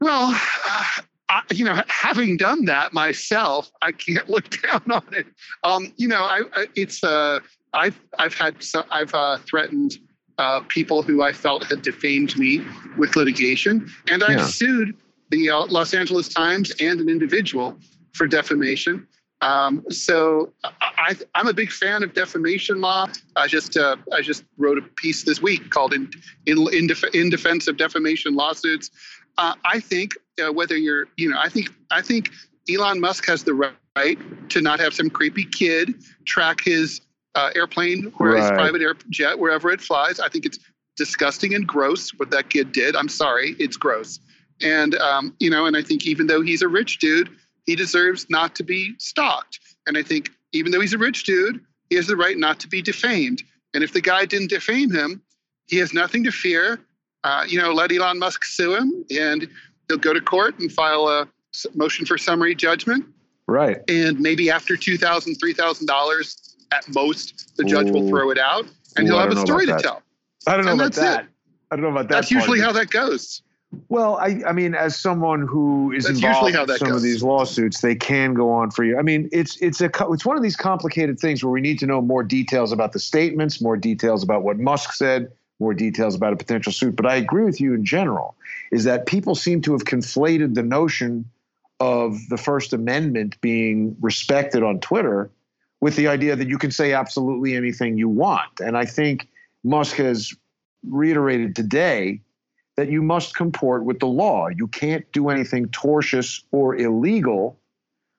Well, uh, I, you know, having done that myself, I can't look <laughs> down on it. Um, you know, I, I it's uh, I've I've had so, I've uh, threatened uh, people who I felt had defamed me with litigation, and I've yeah. sued the uh, Los Angeles Times and an individual for defamation. Um, so I, am a big fan of defamation law. I just uh, I just wrote a piece this week called "In in in, def- in Defense of Defamation Lawsuits." Uh, I think uh, whether you're you know I think I think Elon Musk has the right to not have some creepy kid track his uh, airplane or right. his private air jet wherever it flies. I think it's disgusting and gross what that kid did. I'm sorry, it's gross. And um, you know, and I think even though he's a rich dude he deserves not to be stalked. And I think even though he's a rich dude, he has the right not to be defamed. And if the guy didn't defame him, he has nothing to fear. Uh, you know, let Elon Musk sue him, and he'll go to court and file a motion for summary judgment. Right. And maybe after $2,000, $3,000 at most, the judge Ooh. will throw it out and Ooh, he'll have a story to tell. I don't know and about that. It. I don't know about that. That's usually how that goes. Well, I, I mean, as someone who is That's involved in some goes. of these lawsuits, they can go on for you. I mean, it's it's a it's one of these complicated things where we need to know more details about the statements, more details about what Musk said, more details about a potential suit. But I agree with you in general, is that people seem to have conflated the notion of the First Amendment being respected on Twitter with the idea that you can say absolutely anything you want. And I think Musk has reiterated today that you must comport with the law. You can't do anything tortious or illegal.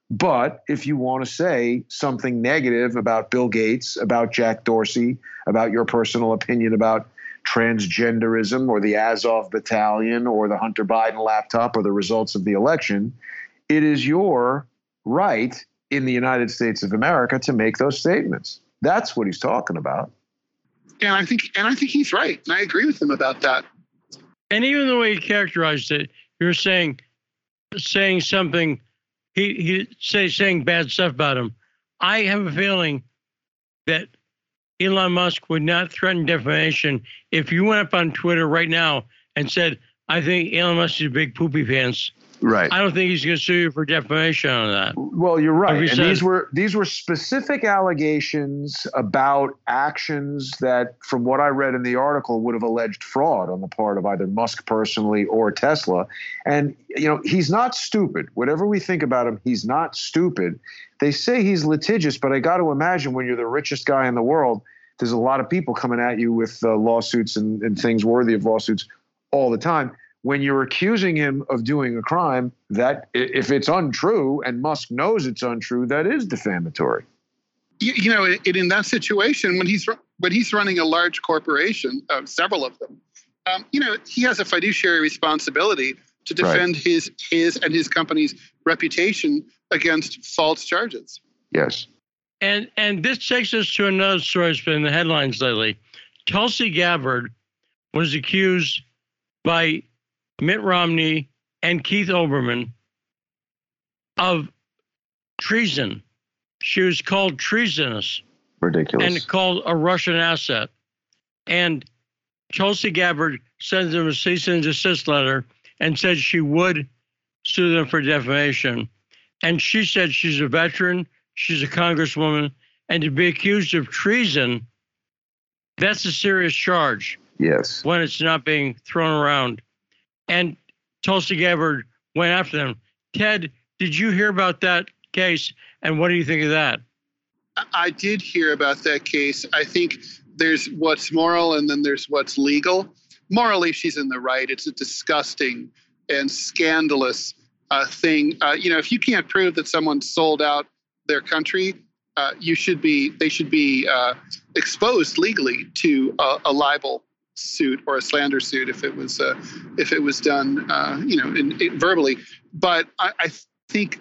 But if you want to say something negative about Bill Gates, about Jack Dorsey, about your personal opinion about transgenderism or the Azov battalion or the Hunter Biden laptop or the results of the election, it is your right in the United States of America to make those statements. That's what he's talking about. And I think and I think he's right. And I agree with him about that. And even the way he characterized it, you're saying saying something he he say saying bad stuff about him. I have a feeling that Elon Musk would not threaten defamation if you went up on Twitter right now and said, I think Elon Musk is a big poopy pants. Right. I don't think he's going to sue you for defamation on that. Well, you're right. And these were these were specific allegations about actions that, from what I read in the article, would have alleged fraud on the part of either Musk personally or Tesla. And you know, he's not stupid. Whatever we think about him, he's not stupid. They say he's litigious, but I got to imagine when you're the richest guy in the world, there's a lot of people coming at you with uh, lawsuits and, and things worthy of lawsuits all the time. When you're accusing him of doing a crime, that if it's untrue and Musk knows it's untrue, that is defamatory. You, you know, it, in that situation, when he's when he's running a large corporation, uh, several of them, um, you know, he has a fiduciary responsibility to defend right. his his and his company's reputation against false charges. Yes. And and this takes us to another story that's been in the headlines lately. Tulsi Gabbard was accused by Mitt Romney and Keith Olbermann of treason. She was called treasonous. Ridiculous. And called a Russian asset. And Tulsi Gabbard sent them a cease and desist letter and said she would sue them for defamation. And she said she's a veteran, she's a congresswoman, and to be accused of treason, that's a serious charge. Yes. When it's not being thrown around. And Tulsi Gabbard went after them. Ted, did you hear about that case? And what do you think of that? I did hear about that case. I think there's what's moral and then there's what's legal. Morally, she's in the right. It's a disgusting and scandalous uh, thing. Uh, you know, if you can't prove that someone sold out their country, uh, you should be they should be uh, exposed legally to a, a, libel suit or a slander suit if it was uh, if it was done uh, you know in, in verbally. But I, I think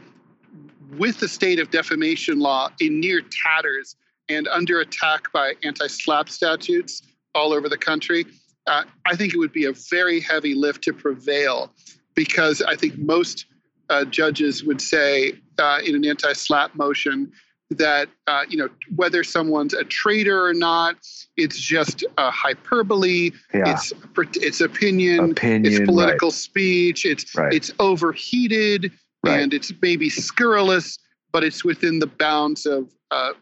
with the state of defamation law in near tatters and under attack by anti-SLAPP statutes all over the country, uh, I think it would be a very heavy lift to prevail because I think most uh, judges would say uh, in an anti-SLAPP motion that uh, you know whether someone's a traitor or not, it's just a hyperbole. Yeah. It's it's opinion. opinion it's political right. speech. It's right. it's overheated right. and it's maybe scurrilous, but it's within the bounds of uh,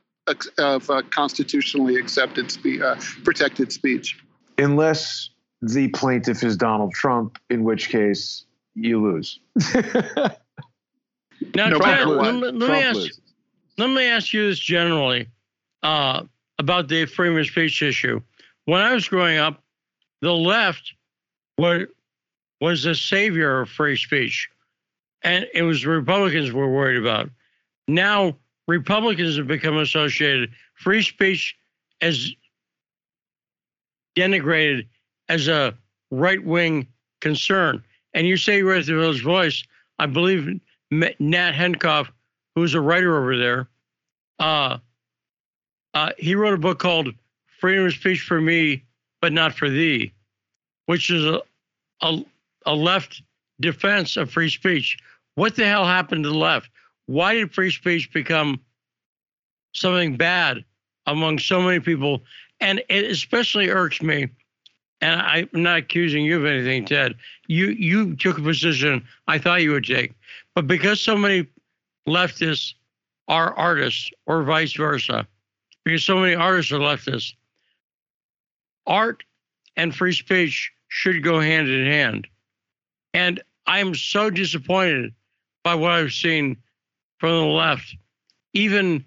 of uh, constitutionally accepted spe- uh, protected speech. Unless the plaintiff is Donald Trump, in which case you lose. <laughs> now, no Ted, let, let, me ask, let me ask you this generally uh, about the freedom of speech issue. When I was growing up, the left were, was the savior of free speech, and it was Republicans were worried about. Now, Republicans have become associated. Free speech as denigrated as a right wing concern. And you say you're the Voice. I believe Nat Hentoff, who's a writer over there, uh, uh, he wrote a book called Freedom of Speech for Me, but Not for Thee, which is a, a, a left defense of free speech. what the hell happened to the left? Why did free speech become something bad among so many people? And it especially irks me. And I'm not accusing you of anything, Ted. You you took a position I thought you would take, but because so many leftists are artists, or vice versa, because so many artists are leftists, art and free speech should go hand in hand. And I'm so disappointed by what I've seen from the left, even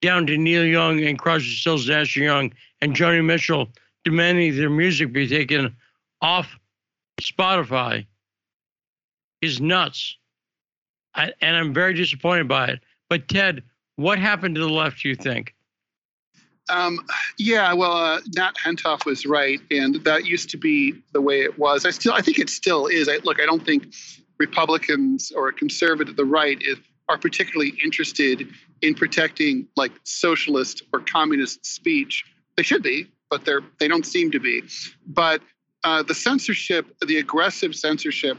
down to Neil Young and Crosby, Stills, Nash Young and Joni Mitchell demanding their music be taken off Spotify is nuts. I, and I'm very disappointed by it. But Ted, what happened to the left, you think? Um, yeah, well, uh, Nat Hentoff was right, and that used to be the way it was. I still, I think it still is. I, look, I don't think Republicans or conservative, the right, is, are particularly interested in protecting like socialist or communist speech. They should be, but they're they don't seem to be. But uh, the censorship, the aggressive censorship,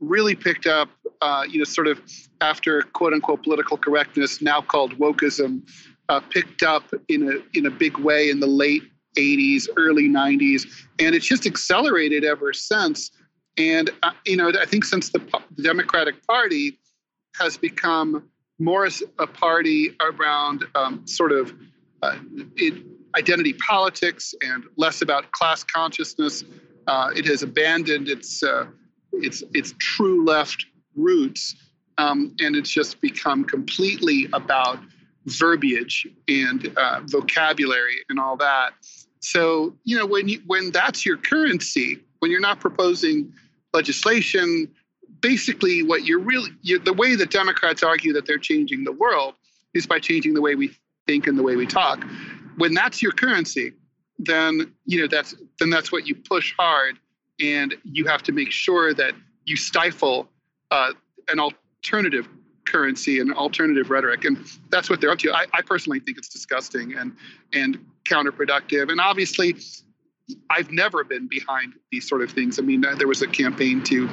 really picked up. Uh, you know, sort of after quote unquote political correctness, now called wokeism, uh, picked up in a in a big way in the late 80s, early 90s, and it's just accelerated ever since. And uh, you know, I think since the, the Democratic Party has become more a party around um, sort of uh, it, identity politics and less about class consciousness. Uh, it has abandoned its uh, its its true left roots, um, and it's just become completely about verbiage and uh, vocabulary and all that. So you know when you when that's your currency, when you're not proposing legislation, basically what you're really you're, the way that Democrats argue that they're changing the world is by changing the way we think and the way we talk. When that's your currency, then you know that's then that's what you push hard, and you have to make sure that you stifle uh, an alternative currency and alternative rhetoric, and that's what they're up to. I, I personally think it's disgusting and and counterproductive, and obviously. I've never been behind these sort of things. I mean, there was a campaign to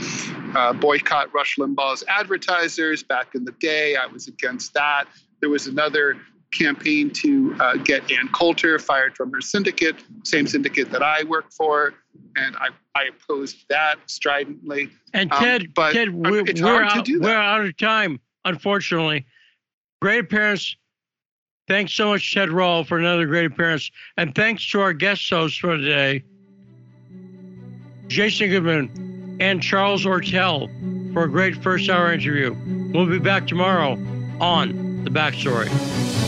uh, boycott Rush Limbaugh's advertisers back in the day. I was against that. There was another campaign to uh, get Ann Coulter fired from her syndicate, same syndicate that I work for, and I, I opposed that stridently. And Ted, um, but Ted, we're, we're out, we're out of time unfortunately. Great appearance. Thanks so much, Ted Rall, for another great appearance. And thanks to our guest hosts for today, Jason Goodman and Charles Ortel, for a great first hour interview. We'll be back tomorrow on The Backstory.